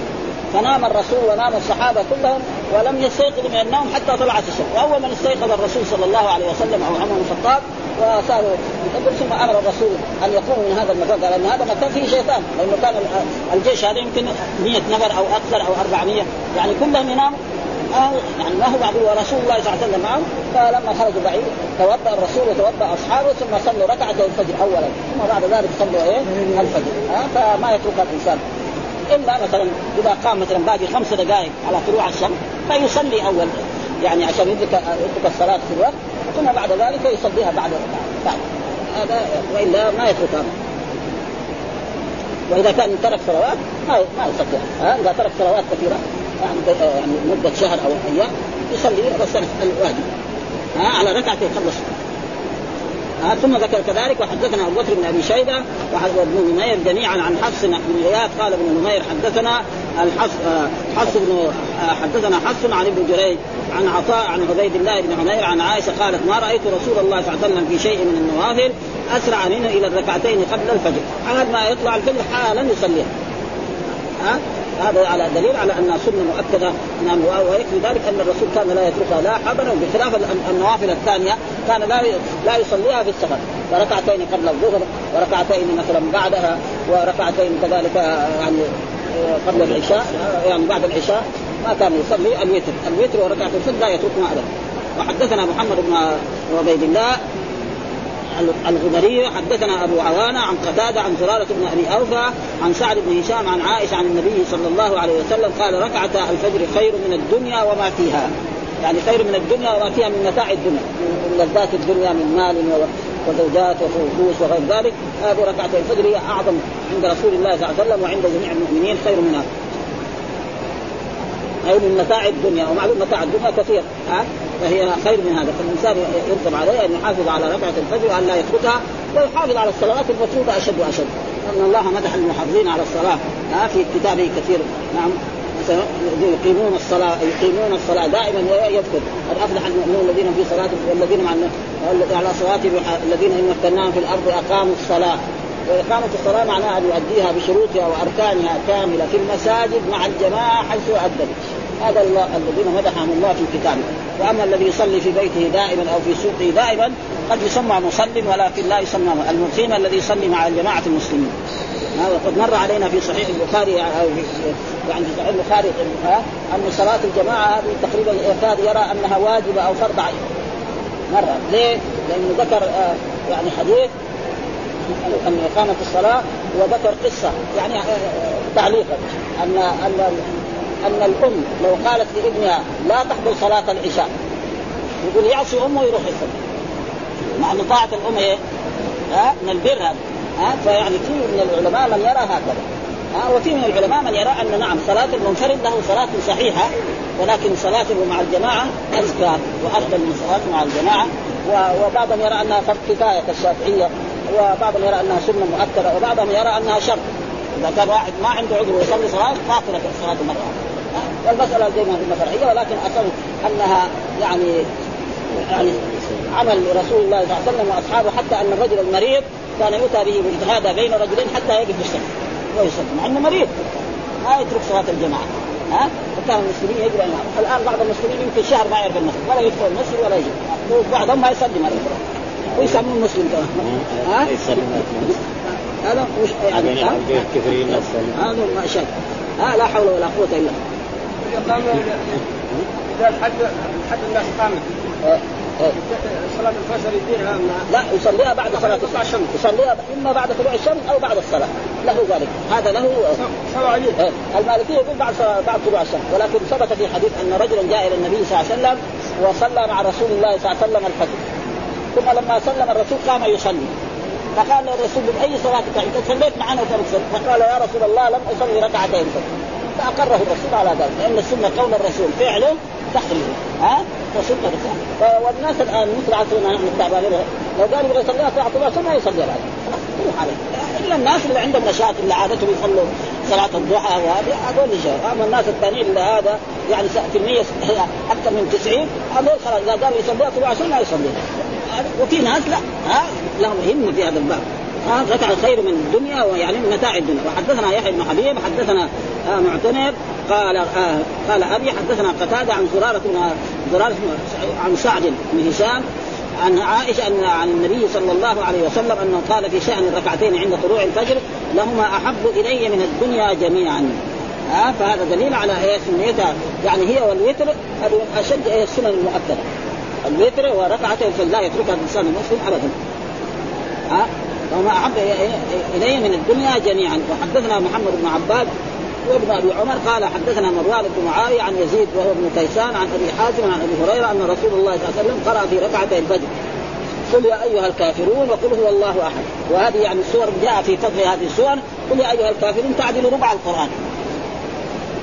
فنام الرسول ونام الصحابة كلهم ولم يستيقظوا من النوم حتى طلعت الشمس. وأول من استيقظ الرسول صلى الله عليه وسلم أو عمر بن الخطاب وصاروا يقول ثم أمر الرسول أن يقوموا من هذا المكان. قال إن هذا مكان فيه شيطان لأنه كان الجيش هذا يمكن 100 نفر أو أكثر أو 400 يعني كلهم يناموا. آه يعني ما هو معقول ورسول الله صلى الله عليه وسلم معهم. فلما خرجوا بعيد توضأ الرسول وتوضأ أصحابه ثم صلوا ركعتي الفجر اولا. ثم بعد ذلك صلوا إيه؟ الفجر. آه فما يترك الإنسان. إلا مثلا إذا قام مثلا باقي خمس دقائق على طلوع الشمس فيصلي أول. يعني عشان يدرك يدرك الصلاة في الوقت ثم بعد ذلك يصليها بعد بعد هذا وإلا ما يتركها وإذا كان ترك صلوات ما ما يصليها ها إذا ترك صلوات كثيرة يعني يعني مدة شهر أو أيام يصلي بس الواجب. ها على قبل الصلاه آه ثم ذكر كذلك وحدثنا أبو بكر بن أبي شيبة وابن نمير جميعا عن حفص بن قال ابن نمير حدثنا الحفص آه حفص بن حدثنا حفص عن ابن جريج عن عطاء عن عبيد الله بن عمير عن عائشة قالت ما رأيت رسول الله صلى الله عليه وسلم في شيء من النوافل أسرع منه إلى الركعتين قبل الفجر. حال ما يطلع الفجر حالا يصليها ها؟ هذا على دليل على انها سنه مؤكدة نعم ويكفي ذلك أن الرسول كان لا يتركها لا حضرا بخلاف النوافل الثانية كان لا لا يصليها في السفر. وركعتين قبل الظهر وركعتين مثلا بعدها وركعتين كذلك يعني قبل العشاء يعني بعد العشاء. ما كان يصلي الوتر، الوتر وركعة الفجر لا يتركها ابدا. وحدثنا محمد بن عبيد الله الغدري حدثنا أبو عوانة عن قتادة عن زرارة بن أبي أوفى عن سعد بن هشام عن عائشة عن النبي صلى الله عليه وسلم قال ركعتا الفجر خير من الدنيا وما فيها. يعني خير من الدنيا وما فيها من متاع الدنيا. من لذات الدنيا من مال وزوجات وفلوس وغير ذلك. هذه ركعتي الفجر هي أعظم عند رسول الله صلى الله عليه وسلم وعند جميع المؤمنين خير منها. اي من متاع الدنيا ومعلوم متاع الدنيا كثير ها؟ فهي خير من هذا. فالإنسان يرغب عليه أن يحافظ على ركعه الفجر وأن لا يتركها ويحافظ على الصلوات المفروضة أشد وأشد. ان الله مدح المحافظين على الصلاة ها؟ في كتابه كثير نعم. يقيمون الصلاة يقيمون الصلاة دائما يذكر قد أفلح المؤمنون الذين في صلاتهم والذين على صلاتهم الذين إن مكناهم في الأرض أقاموا الصلاة. وإقامة الصلاة معناها أن يؤديها بشروطها وأركانها كاملة في المساجد مع الجماعة حيث أدت هذا الله الذين مدحهم الله في كتابه. وأما الذي يصلي في بيته دائما أو في سوقه دائما قد يسمى مصل ولكن لا يسمى المقيم الذي يصلي مع جماعة المسلمين. وقد مر علينا في صحيح البخاري أو يعني في صحيح البخاري أن صلاة الجماعة هذه تقريبا يكاد يرى أنها واجبة أو فرض عين مرة. ليه؟ لأنه ذكر آه، يعني حديث أن اقامه الصلاة وذكر قصة يعني آه، تعليقا. أن ان أن الأم لو قالت لابنها لا تحضر صلاة العشاء يقول يعصي أمه ويروح يصلي. مع إن طاعة الأم إيه؟ ها من البر هذا ها فيعني في من العلماء من يرى هكذا. ها وفي من العلماء من يرى أن نعم صلاة المنفرد له صلاة صحيحة ولكن صلاته مع الجماعة أزكى وافضل من صلاته مع الجماعة. وبعضهم يرى أنها فرض كفاية كالشافعيه وبعضهم يرى أنها سنة مؤكده وبعضهم يرى أنها شرط. إذا كان واحد ما عنده عذر ويصلي صلاة باطله صلاة المرأة. والمسألة زي ما قلنا فرعيه ولكن اصل أنها يعني يعني عمل رسول الله صلى الله عليه وسلم وأصحابه حتى أن الرجل المريض كان يؤتى به باجتهاد بين رجلين حتى يقف الصف ويصلي مع إنه مريض. ما يترك صلاة الجماعة. ها؟ وكان المسلمين يجري الآن بعض المسلمين يمكن شهر ما يعرف المسجد ولا يدخل المسجد ولا يجي. بعضهم ما يصلي ما ويسموه مسلم ها؟ هذا مش يعني هذا ما شاء ها لا حول ولا قوة إلا بالله. إذا الحد الحد الناس قامت. صلاة الفجر يديرها لا؟ يصليها بعد صلاة الشمس. يصليها إما بعد طلوع الشمس أو بعد الصلاة. له ذلك. هذا له إيه. المالكية يقول بعد بعد طلوع الشمس. ولكن ثبت في حديث أن رجلا جاء إلى النبي صلى الله عليه وسلم وصلى مع رسول الله صلى الله عليه وسلم الفجر. ثم لما سلم الرسول قام يصلي. فقال الرسول باي صلاة انت صليت معنا فقال يا رسول الله لم أصلي ركعتين فأقره الرسول على ذلك. لأن السنة قول الرسول فعله تحريم. ها؟ فسنه والناس الآن مثل عصرنا نحن التعبانين لو قال يبغى يصليها ساعه الله ما يصلي عليه إلا الناس اللي عندهم نشاط اللي عادتهم يصلوا صلاة الضحى وهذه هذول أما الناس الثانيين اللي هذا يعني في المية أكثر من 90 هذول خلاص إذا قالوا طلوع عشان ما يصلي. وفي ناس لا. ها لهم همه في هذا الباب. ها ركع خير من الدنيا ويعني متاع الدنيا. وحدثنا يحيى بن حبيب حدثنا آه معتمر قال آه قال أبي حدثنا قتادة عن زرارة زرارة عن سعد بن هشام عن عائشة أن عن النبي صلى الله عليه وسلم أنه قال في شأن الركعتين عند طلوع الفجر لهما أحب إلي من الدنيا جميعا. ها فهذا دليل على إيه سنيتها يعني هي والوتر أشد السنن المؤكدة. الوتر وركعته فلا يتركها الإنسان المسلم ابدا. ها؟ وما أحب إلي من الدنيا جميعا. وحدثنا محمد بن عباد وابن أبي عمر قال حدثنا مروان بن معاوية عن يزيد وهو ابن كيسان عن أبي حازم عن أبي هريرة أن رسول الله صلى الله عليه وسلم قرأ في ركعتي الفجر. قل يا أيها الكافرون وقل هو الله أحد. وهذه يعني السور جاء في فضل هذه السور. قل يا أيها الكافرون تعدل ربع القرآن.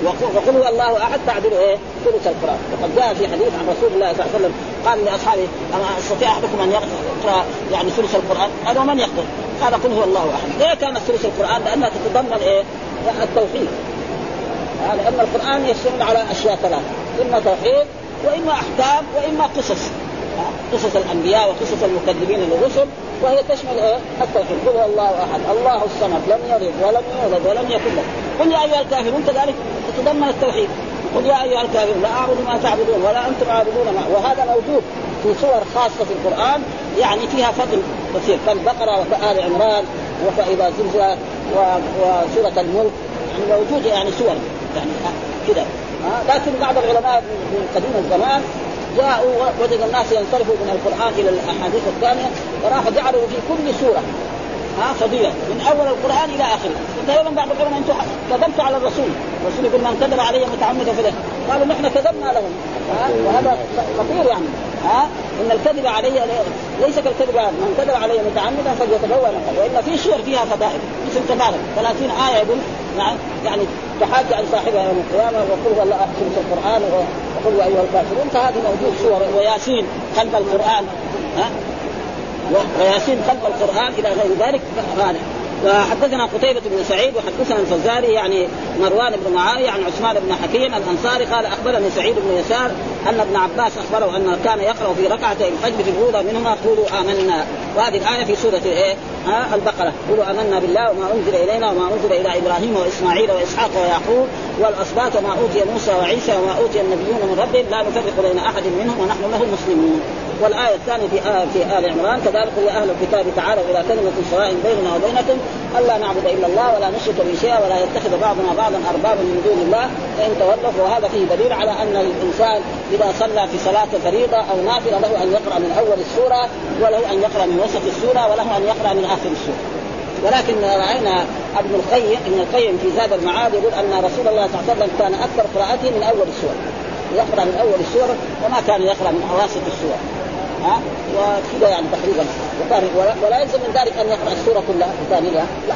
وقل هو الله أحد تعدل إيه؟ ثلث القرآن. وقد جاء في حديث عن رسول الله صلى الله عليه وسلم قال لاصحابه اما أستطيع أحدكم أن يقرأ يعني ثلث القرآن؟ قالوا من يقدر؟ قال قل هو الله أحد، ليه كانت ثلث القرآن؟ لأنها تتضمن إيه؟ التوحيد لأن القرآن يشتمل على أشياء ثلاث إما توحيد وإما أحكام وإما قصص قصص الأنبياء وقصص المكذبين للرسل وهي تشمل إيه؟ التوحيد قل هو الله أحد الله الصمد لم يلد ولم يولد ولم يكن له قل يا أيها الكافرون كذلك تتضمن التوحيد قل يا أيها الكافرون لا أعبد ما تعبدون ولا أنتم عابدون ما. وهذا موجود في صور خاصة في القرآن يعني فيها فضل كثير. كالبقرة وكآل عمران وفإذا زلزلت وسورة الملك. يعني موجودة يعني سور يعني كذا لكن بعض العلماء من قديم الزمان جاءوا وجد الناس ينصرفوا من القرآن إلى الأحاديث الثانية وراحوا جعلوا في كل سورة ها فضيله من أول القرآن إلى آخره. فقال بعض العلماء أنتم كذبتوا على الرسول. الرسول يقول من كذب علي متعمدا فله قالوا نحن كذبنا ها وهذا خطير يعني. ها إن الكذب علي ليس كالكذب من كذب علي متعمدا فليتبوأ مقعده في سور فيها فضائل. مثل تبارك 30 آية يقول يعني تحاج عن صاحبها يوم القيامة وقل والله أحسن القرآن وقل أيها الكافرون. فهذه موجود سور وياسين قلب القرآن. ها وياسين خلف القرآن إلى غير ذلك هذا وحدثنا قتيبة بن سعيد وحدثنا الفزاري يعني مروان بن معاوية عن عثمان بن حكيم الأنصاري قال أخبرني سعيد بن يسار أن ابن عباس أخبره أنه كان يقرأ في ركعتي الفجر في الأولى منهما قولوا آمنا. وهذه الآية في سورة إيه؟ ها؟ البقرة. قولوا آمنا بالله وما أنزل إلينا وما أنزل إلى إبراهيم وإسماعيل وإسحاق ويعقوب والأسباط وما أوتي موسى وعيسى وما أوتي النبيون من ربهم لا نفرق بين أحد منهم ونحن له مسلمون والآية الثانية في آه في آل عمران كذلك يا أهل الكتاب تعالوا إلى كلمة سواء بيننا وبينكم ألا نعبد إلا الله ولا نشرك به شيئا ولا يتخذ بعضنا بعضا أربابا من دون الله فإن تولوا وهذا فيه دليل على أن الإنسان إذا صلى في صلاة فريضة أو نافلة له أن يقرأ من أول السورة وله أن يقرأ من وسط السورة وله أن يقرأ من آخر السورة. ولكن رأينا ابن القيم ابن القيم في زاد المعاد يقول أن رسول الله صلى الله عليه وسلم كان أكثر قراءته من أول السور يقرأ من أول السور وما كان يقرأ من أواسط السور ها؟ وكذا يعني تقريبا. وكان ولا يلزم من ذلك أن يقرأ السورة كلها بكاملها لا.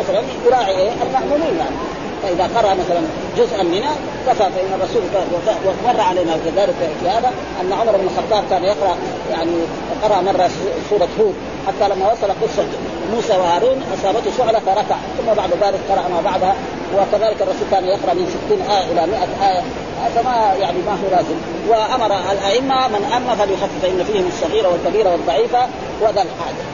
مثلا يراعي إيه المأمومين يعني. فإذا قرأ مثلا جزءا منها كفى فان الرسول مر علينا كذلك في هذا أن عمر بن الخطاب كان يقرأ يعني قرأ مرة سورة هود. حتى لما وصل قصة موسى وهارون أصابته شعلة فركع. ثم بعد ذلك قرأ ما بعدها. وكذلك الرسول كان يقرأ من 60 آية إلى 100 آية. فما يعني ما هو لازم. وأمر الأئمة من ام فليخفف فان فيهم الصغير والكبير والضعيف وذا الحاجة.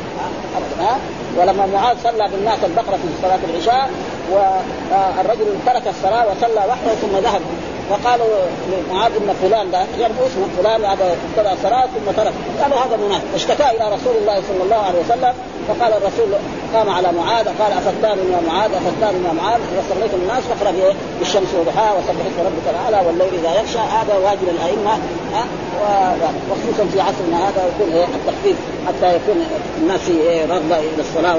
ولما معاذ صلى بالناس البقرة في صلاة العشاء والرجل ترك الصلاة وصلى وحده ثم ذهب. فقالوا لمعاذ إن فلان ده يعني اسمه فلان هذا ابتدى الصلاه ثم ترك. قالوا هذا منافق. اشتكى إلى رسول الله صلى الله عليه وسلم فقال الرسول قام على معاذ قال افتان يا معاذ افتان يا معاذ اذا صليتم الناس فاقرأ بالشمس وضحاها وسبح اسم ربك الأعلى والليل إذا يغشى. هذا واجب الأئمة وخصوصا في عصرنا هذا يكون إيه؟ التخفيف حتى يكون الناس إيه؟ رغبة إلى الصلاة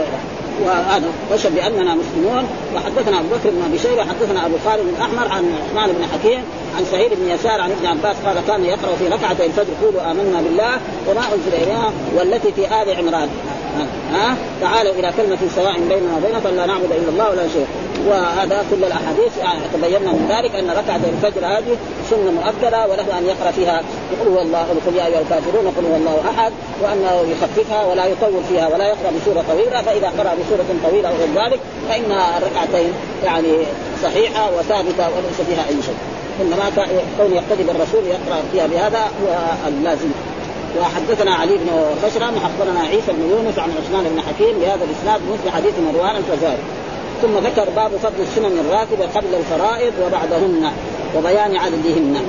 وهذا واشهد بأننا مسلمون. وحدثنا أبو بكر بن أبي شيبة حدثنا أبو خالد الاحمر عن عثمان بن حكيم عن سعيد بن يسار عن ابن عباس قال كان يقرأ في ركعتي الفجر قولوا آمنا بالله وما أنزل الينا والتي في آل عمران. ها؟ تعالوا إلى كلمة سواء بيننا وبينكم لا نعبد إلا الله ولا شيء. وهذا كل الأحاديث يعني تبين من ذلك أن ركعة الفجر هذه سنة مؤكدة وله أن يقرأ فيها قل هو الله قل يا أيها الكافرون قل هو الله أحد وأنه يخففها ولا يطول فيها ولا يقرأ بسورة طويلة فإذا قرأ بسورة طويلة أو غير ذلك فان الركعتين يعني صحيحة وثابتة وليس فيها أي شيء. إنما كون يقتدي بالرسول يقرأ فيها بهذا هو اللازم. وحدثنا علي بن خشرم اخبرنا عيسى بن يونس عن عثمان بن حكيم بهذا الإسناد مثل حديث مروان الفزاري. ثم ذكر باب فضل السنن الراتبة قبل الفرائض وبعدهن وبيان عددهن.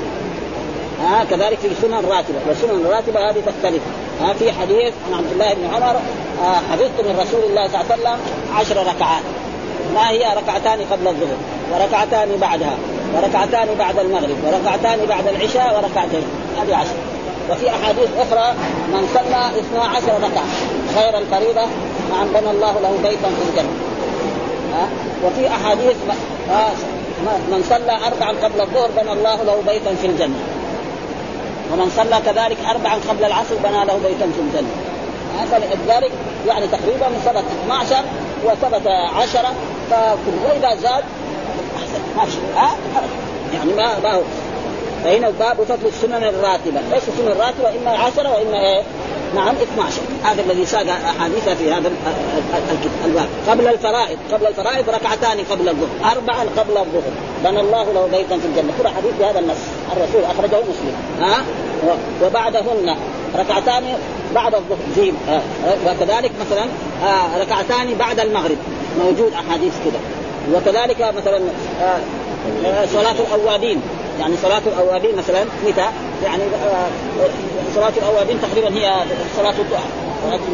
آه كذلك في سنن راتبه والسنن الراتبة هذه تختلف. آه في حديث عن عبد الله بن عمر آه حفظت من رسول الله صلى الله عليه وسلم عشر ركعات. ما هي؟ ركعتان قبل الظهر وركعتان بعدها وركعتان بعد المغرب وركعتان بعد العشاء وركعتين. هذه عشر. وفي أحاديث أخرى من صلى 12 ركعة غير الفريضه نعم بنى الله له بيتا في الجنة. ها؟ وفي أحاديث من صلى اربعا قبل الظهر بنى الله له بيتا في الجنة. ومن صلى كذلك اربعا قبل العصر بنى له بيتا في الجنة. فلذلك يعني تقريبا ثبت 12 وثبت 10 فاذا زاد احسن ما في ها؟ يعني ما ما هو فهنا باب فضل السنن الراتبة، إيش السنن الراتبة؟ إما عشرة وإما إيه؟ نعم 12 هذا الذي ساق احاديث في هذا الباب. قبل الفرائض قبل الفرائض ركعتان قبل الظهر. أربعا قبل الظهر. بنى الله له بيتا في الجنة. كل حديث بهذا النص. الرسول أخرجه مسلم. ها؟ وبعدهن ركعتان بعد الظهر. جيم آه. وكذلك مثلا آه ركعتان بعد المغرب. موجود أحاديث كذا وكذلك مثلا آه صلاة الأوابين يعني صلاة الأوابين مثلا متى؟ يعني آه صلاة الأوابين تقريبا هي صلاة الضحى.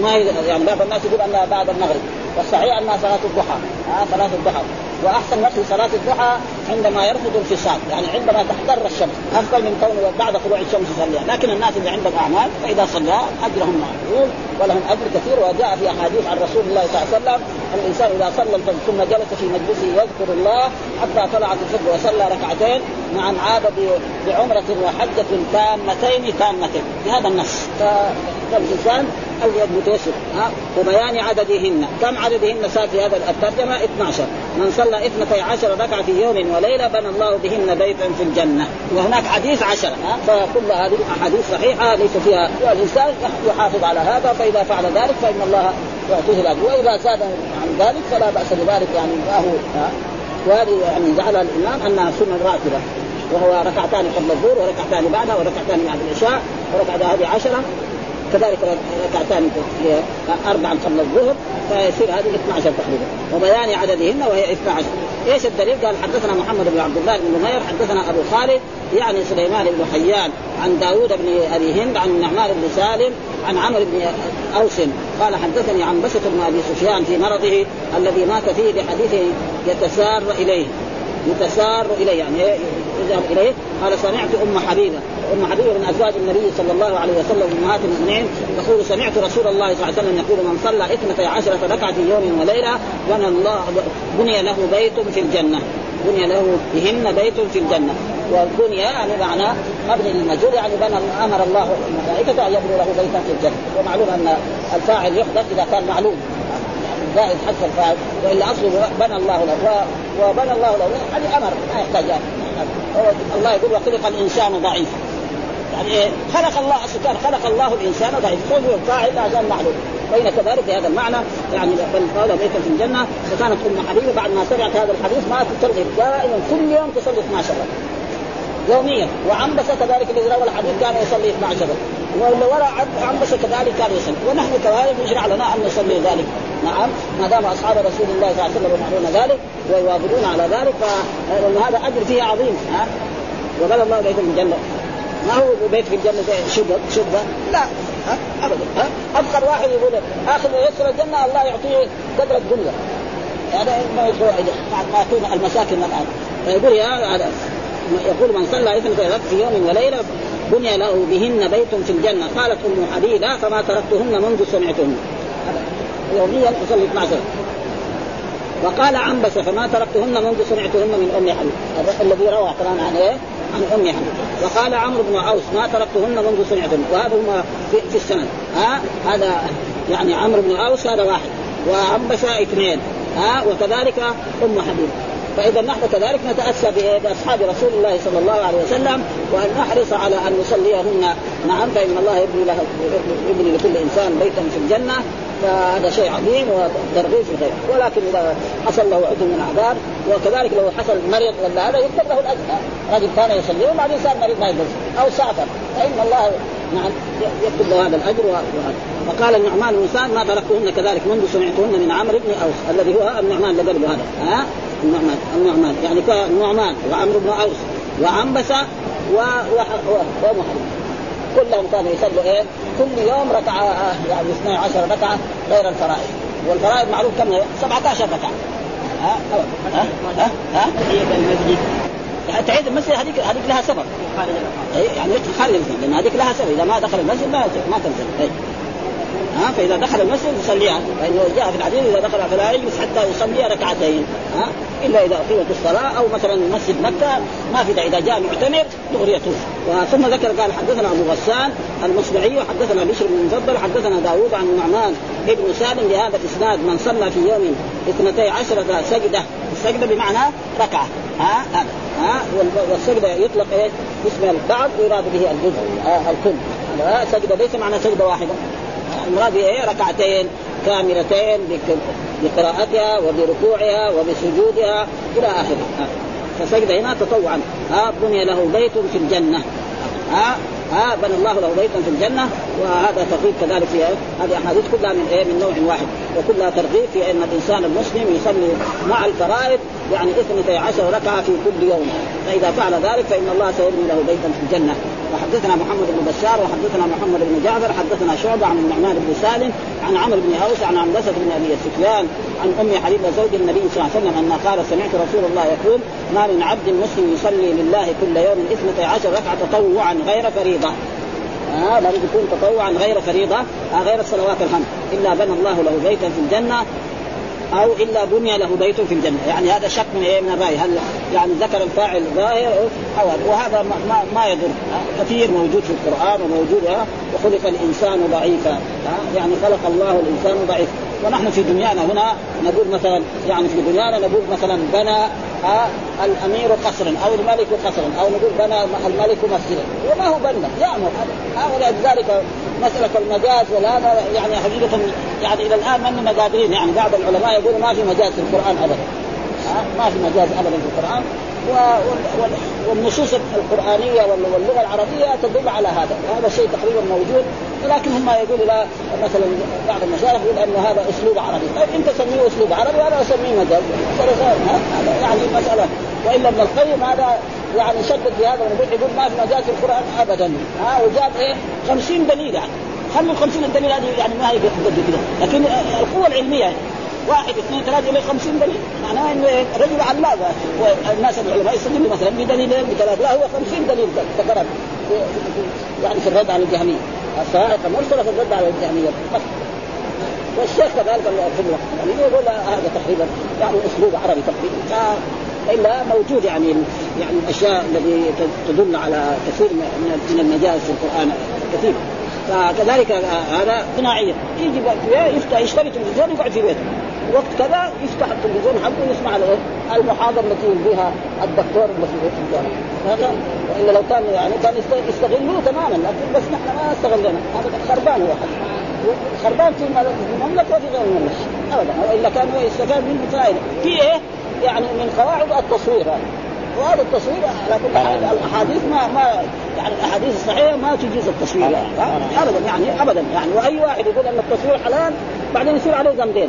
ما يعني بعض الناس يقول أنها بعد المغرب. والصحيح أنها صلاة الضحى. آه صلاة الضحى. وأحسن وقت صلاة الضحى عندما يرفض الفصال يعني عندما تحتر الشمس. أفضل من كونه بعد طلوع الشمس يصليها لكن الناس اللي عندهم أعمال فإذا صلى أجرهم معقول ولهم أجر كثير. وجاء في أحاديث عن رسول الله صلى الله عليه وسلم الإنسان إذا صلى ثم جلس في مجلسه يذكر الله حتى طلعت الفجر وصلى ركعتين نعم عاد بعمرة وحجة تامتين تامتين بهذا النص. فالانسان المتيسر ها؟ وبيان عددهن. كم عددهن صار في هذا الترجمة؟ 12 من صلى 12 ركعة في يوم وليلة بنى الله بهن بيتا في الجنة. وهناك حديث عشرة ها؟ فكل هذه الاحاديث صحيحة ليس فيها والانسان يحافظ على هذا فإذا فعل ذلك فإن الله يعطيه الأجر. وإذا زاد عن ذلك فلا بأس بذلك يعني ما هو وهذه يعني جعلها الإمام أنها سنة راتبه وهو ركعتان قبل الظهر وركعتان بعدها وركعتان بعد العشاء وركعتان هذه عشرة. كذلك ركعتان اربعا قبل الظهر فيصير هذه 12 تقريبا. وبيان عددهن وهي 12 إيش الدليل؟ قال حدثنا محمد بن عبد الله بن نمير حدثنا أبو خالد يعني سليمان بن حيان عن داوود بن أبي هند عن النعمان بن سالم عن عمرو بن أوس. قال حدثني عن بسط بن أبي سفيان في مرضه الذي مات فيه بحديث يتسار إليه. يتسار إليه. يعني يذهب إليه. قال سمعت أم حبيبة. أم حبيبة من أزواج النبي صلى الله عليه وسلم امهات المؤمنين تقول سمعت رسول الله صلى الله عليه وسلم يقول من صلى اثنتي عشرة ركعة في يوم وليلة بنى الله بني له بيت في الجنة. بني له بهن بيت في الجنة. والبني يعني معناه مبني للمجهول يعني بنى أمر الله الملائكة أن يبنوا له بيتا في الجنة. ومعلوم أن الفاعل يحدث إذا كان معلوم. زائد حذف الفاعل وإلا اصله بنى الله له وبنى الله له يعني أمر ما يحتاج الله يقول وخلق الإنسان ضعيفا. يعني إيه؟ خلق الله السكان خلق الله الإنسان ضعيف. هو الفاعل عشان معلوم. بين كذلك بهذا المعنى يعني بل قال بيتا في الجنة فكانت أم حبيبه بعد ما سمعت هذا الحديث ما ترغب دائما كل يوم تصلي 12 يوميا. وعنبسه كذلك الذي روى الحديث كان يصلي 12 واللي وراء عنبسه كذلك كان يصلي. ونحن كذلك يشرع لنا أن نصلي ذلك. نعم ما دام أصحاب رسول الله صلى الله عليه وسلم يفعلون ذلك ويواظبون على ذلك فإن هذا أجر فيه عظيم ها؟ وقال الله بيت في الجنه ما هو بيت في الجنة شبه شبه لا ها؟ ابدا ها؟ ابخر واحد يقول اخر يدخل الجنة الله يعطيه قدر الدنيا. هذا ما يدخل ما يكون المساكن الآن. فيقول يا هذا يقول من صلى إثنتي في يوم وليلة بني له بهن بيت في الجنة. قالت أم حبيبة فما تركتهن منذ سمعتهن. يوميا يصلي 12 وقال عنبس فما تركتهن منذ سمعتهن من أم حبيب الذي روى كلام عن إيه؟ عن أم حبيب وقال عمرو بن عوس ما تركتهن منذ سمعتهن. وهذا هما في, في السند. ها؟ هذا يعني عمرو بن عوس هذا واحد. وعنبس اثنين. ها؟ وكذلك أم حبيب فإذا نحن كذلك نتأسى بأصحاب رسول الله صلى الله عليه وسلم وأن نحرص على أن نصليهن. نعم فإن الله يبني له يبني لكل إنسان بيتا في الجنة. فهذا شيء عظيم وترغيب في الخير. ولكن إذا حصل له عذر من أعذار وكذلك لو حصل مرض ولا هذا يكتب له الأجر. رجل كان يصلي وبعدين صار مريض ما يقدر. أو سافر. فإن الله نعم يكتب له هذا الأجر وهذا وقال النعمان بن ما تركتهن كذلك منذ سمعتهن من عمرو بن أوس الذي هو النعمان قبله هذا. ها؟ النعمان النعمان. يعني النعمان وعمرو بن اوس وعنبسة و... و... ومحمد. كلهم كانوا يصلوا إيه؟ كل يوم ركعة يعني 12 ركعة غير الفرائض. والفرائض معروف كم 17 ركعة. ها؟ ها؟ ها؟ ها؟ المسجد يعني تعيد المسجد هذيك هذيك لها سبب. يعني خارج المسجد لأن هذيك لها سبب. إذا ما دخل المسجد ما ما تنزل. ها فإذا دخل المسجد يصليها فانه جاء في الحديث إذا دخل فلا يجلس حتى يصلي ركعتين ها إلا إذا أقيمت الصلاة أو مثلا مسجد مكة ما في إذا جاء معتمر دغري ثم ذكر قال حدثنا أبو غسان المصبعي وحدثنا بشر بن المفضل حدثنا داوود عن النعمان ابن سالم بهذا الإسناد من صلى في يوم اثنتي عشرة سجدة. السجدة بمعنى ركعة ها ها والسجدة يطلق إيه اسم البعض ويراد به الجزء آه الكل. سجدة ليس معنى سجدة واحدة. المراد إيه؟ ركعتين كاملتين بقراءتها وبركوعها وبسجودها إلى آخره. فسجد هنا تطوعا. ها بني له بيت في الجنة. ها ها بنى الله له بيتا في الجنة وهذا ترغيب كذلك في هذه أحاديث كلها من إيه من نوع واحد. وكلها ترغيب في إن الإنسان المسلم يصلي مع الفرائض يعني اثنتي عشر ركعة في كل يوم. فإذا فعل ذلك فإن الله سيبني له بيتا في الجنة. وحدثنا محمد بن بشار وحدثنا محمد بن جعفر حدثنا شعبة عن النعمان بن سالم عن عمرو بن أوس عن عنبسه بن أبي سفيان عن أم حبيبة زوج النبي صلى الله عليه وسلم أنها قال سمعت رسول الله يقول ما من عبد مسلم يصلي لله كل يوم اثنتي عشر ركعة تطوعا غير فريضة. آه لابد يكون تطوعا غير فريضة آه غير الصلوات الخمس إلا بنى الله له بيتا في الجنة أو إلا بني له بيت في الجنة، يعني هذا شك من إيه؟ من الرأي. هل يعني ذكر الفاعل ظاهر أو وهذا ما, ما يضر. كثير موجود في القرآن وموجود وخلق الإنسان ضعيفا. يعني خلق الله الإنسان ضعيفا. ونحن في دنيانا هنا نقول مثلا يعني في دنيانا نقول مثلا بنى الأمير قصرا أو الملك قصرا أو نقول بنى الملك مسجدا. وما هو بنى يامر ولذلك مسألة المجاز وهذا يعني حقيقة يعني إلى الآن من قادرين يعني بعض العلماء يقولوا ما في مجاز في القرآن ابدا. ما في مجاز ابدا في القرآن. والنصوص القرآنية واللغة العربية تدل على هذا وهذا الشيء تقريبا موجود ولكن هم يقولوا لا مثلا بعض المشايخ يقول أن هذا أسلوب عربي. طيب أنت سميه أسلوب عربي وأنا أسميه هذا يعني مسألة. وإلا ابن القيم هذا يعني شدد في هذا ونقول يقول ما في مجاز في القرآن أبدا. ها وجاب إيه؟ 50 دليل يعني خلوا ال 50 الدليل هذه يعني ما هي لكن القوة العلمية واحد اثنين ثلاثة إلى خمسين دليل. معناه إنه رجل علامة والناس العلماء يستدلوا مثلا بدليلين بثلاثة لا هو خمسين دليل ذكرت يعني في الرد على الجهمية. الصواعق المرسلة في الرد على الجهمية. والشيخ كذلك في الوقت يعني يقول هذا تقريبا يعني أسلوب عربي تقريبا. إلا موجود يعني يعني الأشياء التي تدل على كثير من المجاز في القرآن. كثير. فكذلك هذا صناعيا يجي يشتري تلفزيون يقعد في بيته. وقت كذا يفتح التلفزيون حقه ويسمع المحاضره التي يلقيها الدكتور المسؤول في الجامعة. والا لو كان يعني كان يستغلوه تماما لكن بس نحن ما استغلنا هذا خربان هو خربان في المملكة وفي غير المملكة. ابدا. وإلا كان يستفاد منه فائده في إيه؟ يعني من قواعد التصوير هذا. وهذا التصوير على كل حال الأحاديث ما ما يعني الأحاديث الصحيحة ما تجيز التصوير. يعني ابدا. يعني ابدا. يعني وأي واحد يقول أن التصوير حلال بعدين يصير عليه ذنبين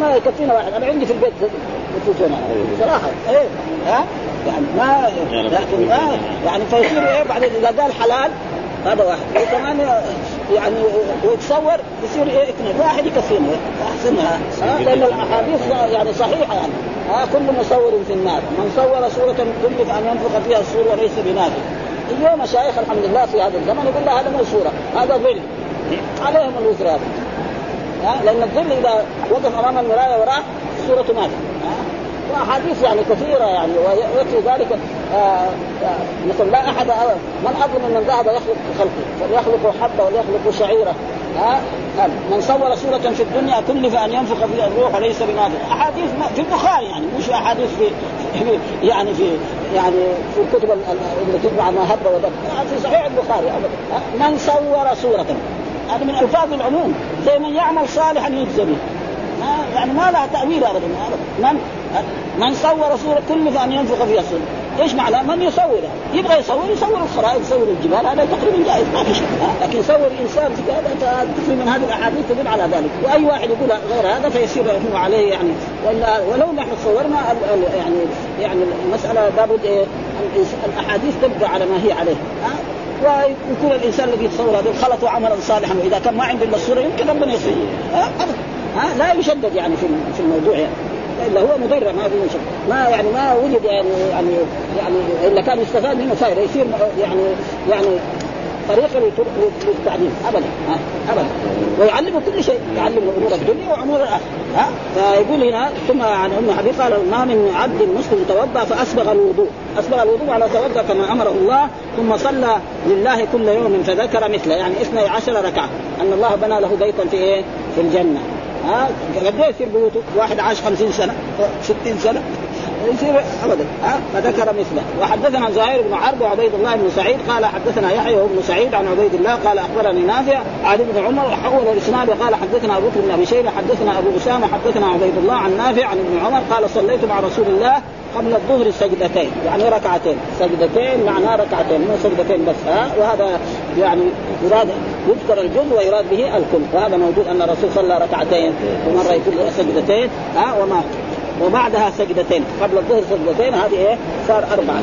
ما يكفينا واحد. أنا عندي في البيت يفوتون صراحة. إيه. ها؟ يعني ما لكن ما يعني فيصير إيه؟ بعدين إذا قال حلال هذا واحد. وكمان يعني ويتصور يصير إيه؟ اثنين. واحد يكفينا. أحسنها. لأن الأحاديث يعني صحيحة يعني. ها؟ كل مصور في النار. من صور صورة كلف أن ينفخ فيها الصور وليس بنافخ. اليوم مشايخ الحمد لله في هذا الزمن يقول لا هذا مو صورة. هذا ظل عليهم الوزر هذا. لأن الظل إذا وقف أمام المرايه وراه صورته ماتت وأحاديث يعني كثيرة يعني ويكفي ذلك آه مثل لا أحد من أظلم من ذهب يخلق خلقه فليخلق حبة وليخلق شعيرة ها؟ من صور صورة في الدنيا كلف أن ينفخ فيها الروح وليس بنافع أحاديث في البخاري يعني مش أحاديث في يعني في يعني في الكتب اللي تتبع ما هب ودب في صحيح البخاري من صور صورة هذا من ألفاظ العموم. زي من يعمل صالحا يجزى به. يعني ما لها تأويل أبدا. من من صور صورة كلف أن ينفخ فيها الصورة إيش معنى؟ من يصور؟ يبغى يصور يصور الخرائط يصور الجبال. هذا تقريبا جائز. ما في شيء. لكن يصور إنسان في هذا تكفي من هذه الأحاديث تدل على ذلك. وأي واحد يقول غير هذا فيصير هو عليه يعني. ولا ولو نحن صورنا يعني يعني المسألة لابد إيه؟ الأحاديث تبقى على ما هي عليه. ويكون الإنسان الذي يتصور هذا خلط عملا صالحا. وإذا كان ما عنده الا الصورة يمكن ربنا يصير. ها لا يشدد يعني في في الموضوع يعني. إلا هو مضر ما في شيء ما يعني ما وجد يعني يعني يعني إلا كان يستفاد منه فائده يصير يعني يعني طريقة للتعليم ابدا. ابدا. ويعلمه كل شيء. يعلمه أمور الدنيا وأمور الآخرة. ها؟ فيقول هنا ثم عن أم حبيب قال ما من عبد مسلم توضأ فأسبغ الوضوء. أسبغ الوضوء على توضأ كما أمره الله ثم صلى لله كل يوم فذكر مثله. يعني 12 ركعة. أن الله بنى له بيتا في إيه؟ في الجنة. ها؟ قد يصير بيوته. واحد عاش خمسين سنة 60 سنة. يصير ابدا ها؟ فذكر مثله. وحدثنا زهير بن حرب وعبيد الله بن سعيد قال حدثنا يحيى بن سعيد عن عبيد الله قال أخبرني نافع عن ابن عمر حول الإسناد وقال حدثنا أبو بكر بن أبي شيبة حدثنا أبو أسامة حدثنا عبيد الله عن نافع عن ابن عمر قال صليت مع رسول الله قبل الظهر سجدتين يعني ركعتين. سجدتين معناه ركعتين مو سجدتين بس ها؟ وهذا يعني يراد يذكر الجزء ويراد به الكل. وهذا موجود أن الرسول صلى ركعتين ومرة يقول سجدتين ها؟ وما وبعدها سجدتين. قبل الظهر سجدتين هذه إيه؟ صار أربعة.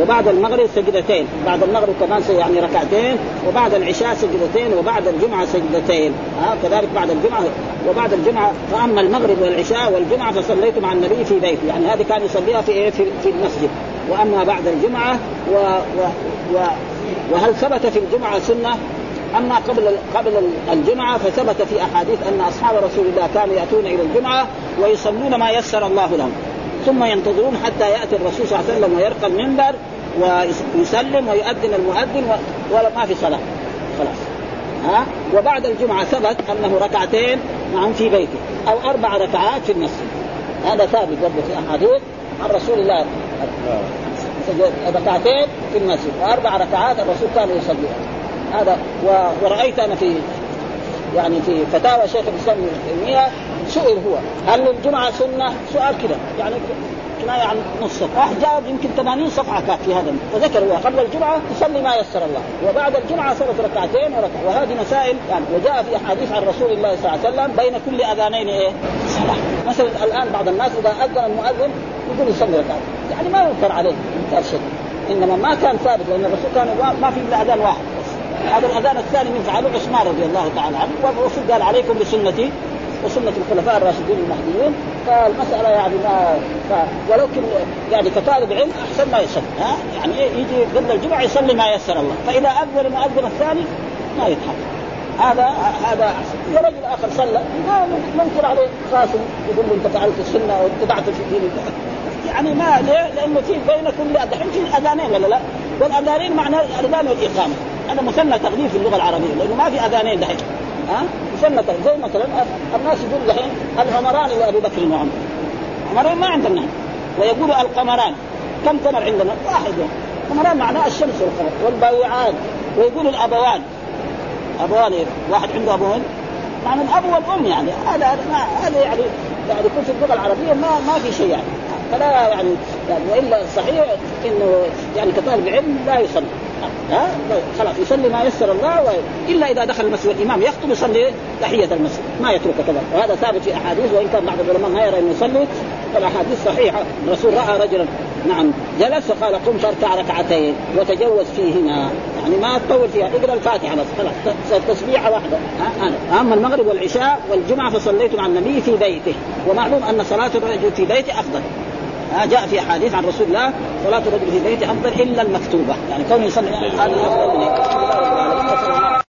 وبعد المغرب سجدتين. بعد المغرب كمان يعني ركعتين. وبعد العشاء سجدتين وبعد الجمعة سجدتين. ها كذلك بعد الجمعة. وبعد الجمعة فأما المغرب والعشاء والجمعة فصليت مع النبي في بيته. يعني هذه كان يصليها في إيه؟ في, في المسجد. وأما بعد الجمعة و, و, و وهل ثبت في الجمعة سنة؟ أما قبل قبل الجمعة فثبت في أحاديث أن أصحاب رسول الله كانوا يأتون إلى الجمعة ويصلون ما يسر الله لهم. ثم ينتظرون حتى يأتي الرسول صلى الله عليه وسلم ويرقى المنبر ويسلم ويؤذن المؤذن ولا ما في صلاة. خلاص. ها؟ وبعد الجمعة ثبت أنه ركعتين نعم في بيته أو أربع ركعات في المسجد. هذا ثابت برضه في أحاديث عن رسول الله. ركعتين في المسجد وأربع ركعات الرسول كان يصليها هذا ورأيت أنا في يعني في فتاوى شيخ الإسلام ابن تيمية سئل هو هل الجمعه سنة؟ سؤال كذا يعني كنايه عن نص صفحة، واحد جاوب يمكن 80 صفحة كانت في هذا فذكر هو قبل الجمعة يصلي ما يسر الله، وبعد الجمعة صارت ركعتين وركعة، وهذه مسائل يعني وجاء في أحاديث عن رسول الله صلى الله عليه وسلم بين كل أذانين إيه؟ صلاة، مثلا الآن بعض الناس إذا أذن المؤذن يقول يصلي ركعه، يعني ما ينكر عليه انكار شيء، إنما ما كان ثابت لأن الرسول كان ما في إلا أذان واحد. هذا الأذان الثاني من فعله عثمان رضي الله تعالى عنه والرسول قال عليكم بسنتي وسنة الخلفاء الراشدين المهديين. فالمسألة يعني ما ف... ولكن يعني كطالب علم أحسن ما يصلي ها؟ يعني يجي قبل الجمعة يصلي ما يسر الله. فاذا اذن المؤذن الثاني ما يتحرك. هذا هذا أحسن. ورجل آخر صلى ما ننكر عليه قاسم يقول له أنت فعلت السنة واتبعت في دين يعني ما ليه؟ لأنه في بين كل دحين في أذانين ولا لا؟ والأذانين معناه الأذان والإقامة. هذا مثنى تغليف في اللغة العربية لأنه ما في أذانين دحين. ها؟ مثنى زي مثلا الناس يقول دحين العمران لابي بكر وعمر عمرين ما عندنا ويقول القمران. كم قمر عندنا؟ واحد يعني. قمران معناه الشمس والقمر والباوعان ويقول الأبوان. أبوان واحد عنده أبوين؟ معنى الأب والأم يعني. هذا هذا يعني يعني يكون في اللغة العربية ما ما في شيء يعني. فلا يعني يعني وإلا صحيح إنه يعني كطالب علم لا يصلي. ها؟ خلاص يصلي ما يسر الله و... إلا إذا دخل المسجد الإمام يخطب يصلي تحية المسجد ما يتركه كذا. وهذا ثابت في أحاديث وإن كان بعض العلماء ما يرى إنه يصلي فالأحاديث صحيحة. الرسول رأى رجلا نعم جلس وقال قم فاركع ركعتين وتجوز فيهما. يعني ما تطول فيها اقرأ الفاتحة بس خلاص تسبيحة واحدة. أما المغرب والعشاء والجمعة فصليت مع النبي في بيته ومعلوم أن صلاة الرجل في بيته أفضل. ها جاء في أحاديث عن رسول الله صلاة الرجل في بيته أفضل إلا المكتوبة. يعني كونه يصلي هذا افضل من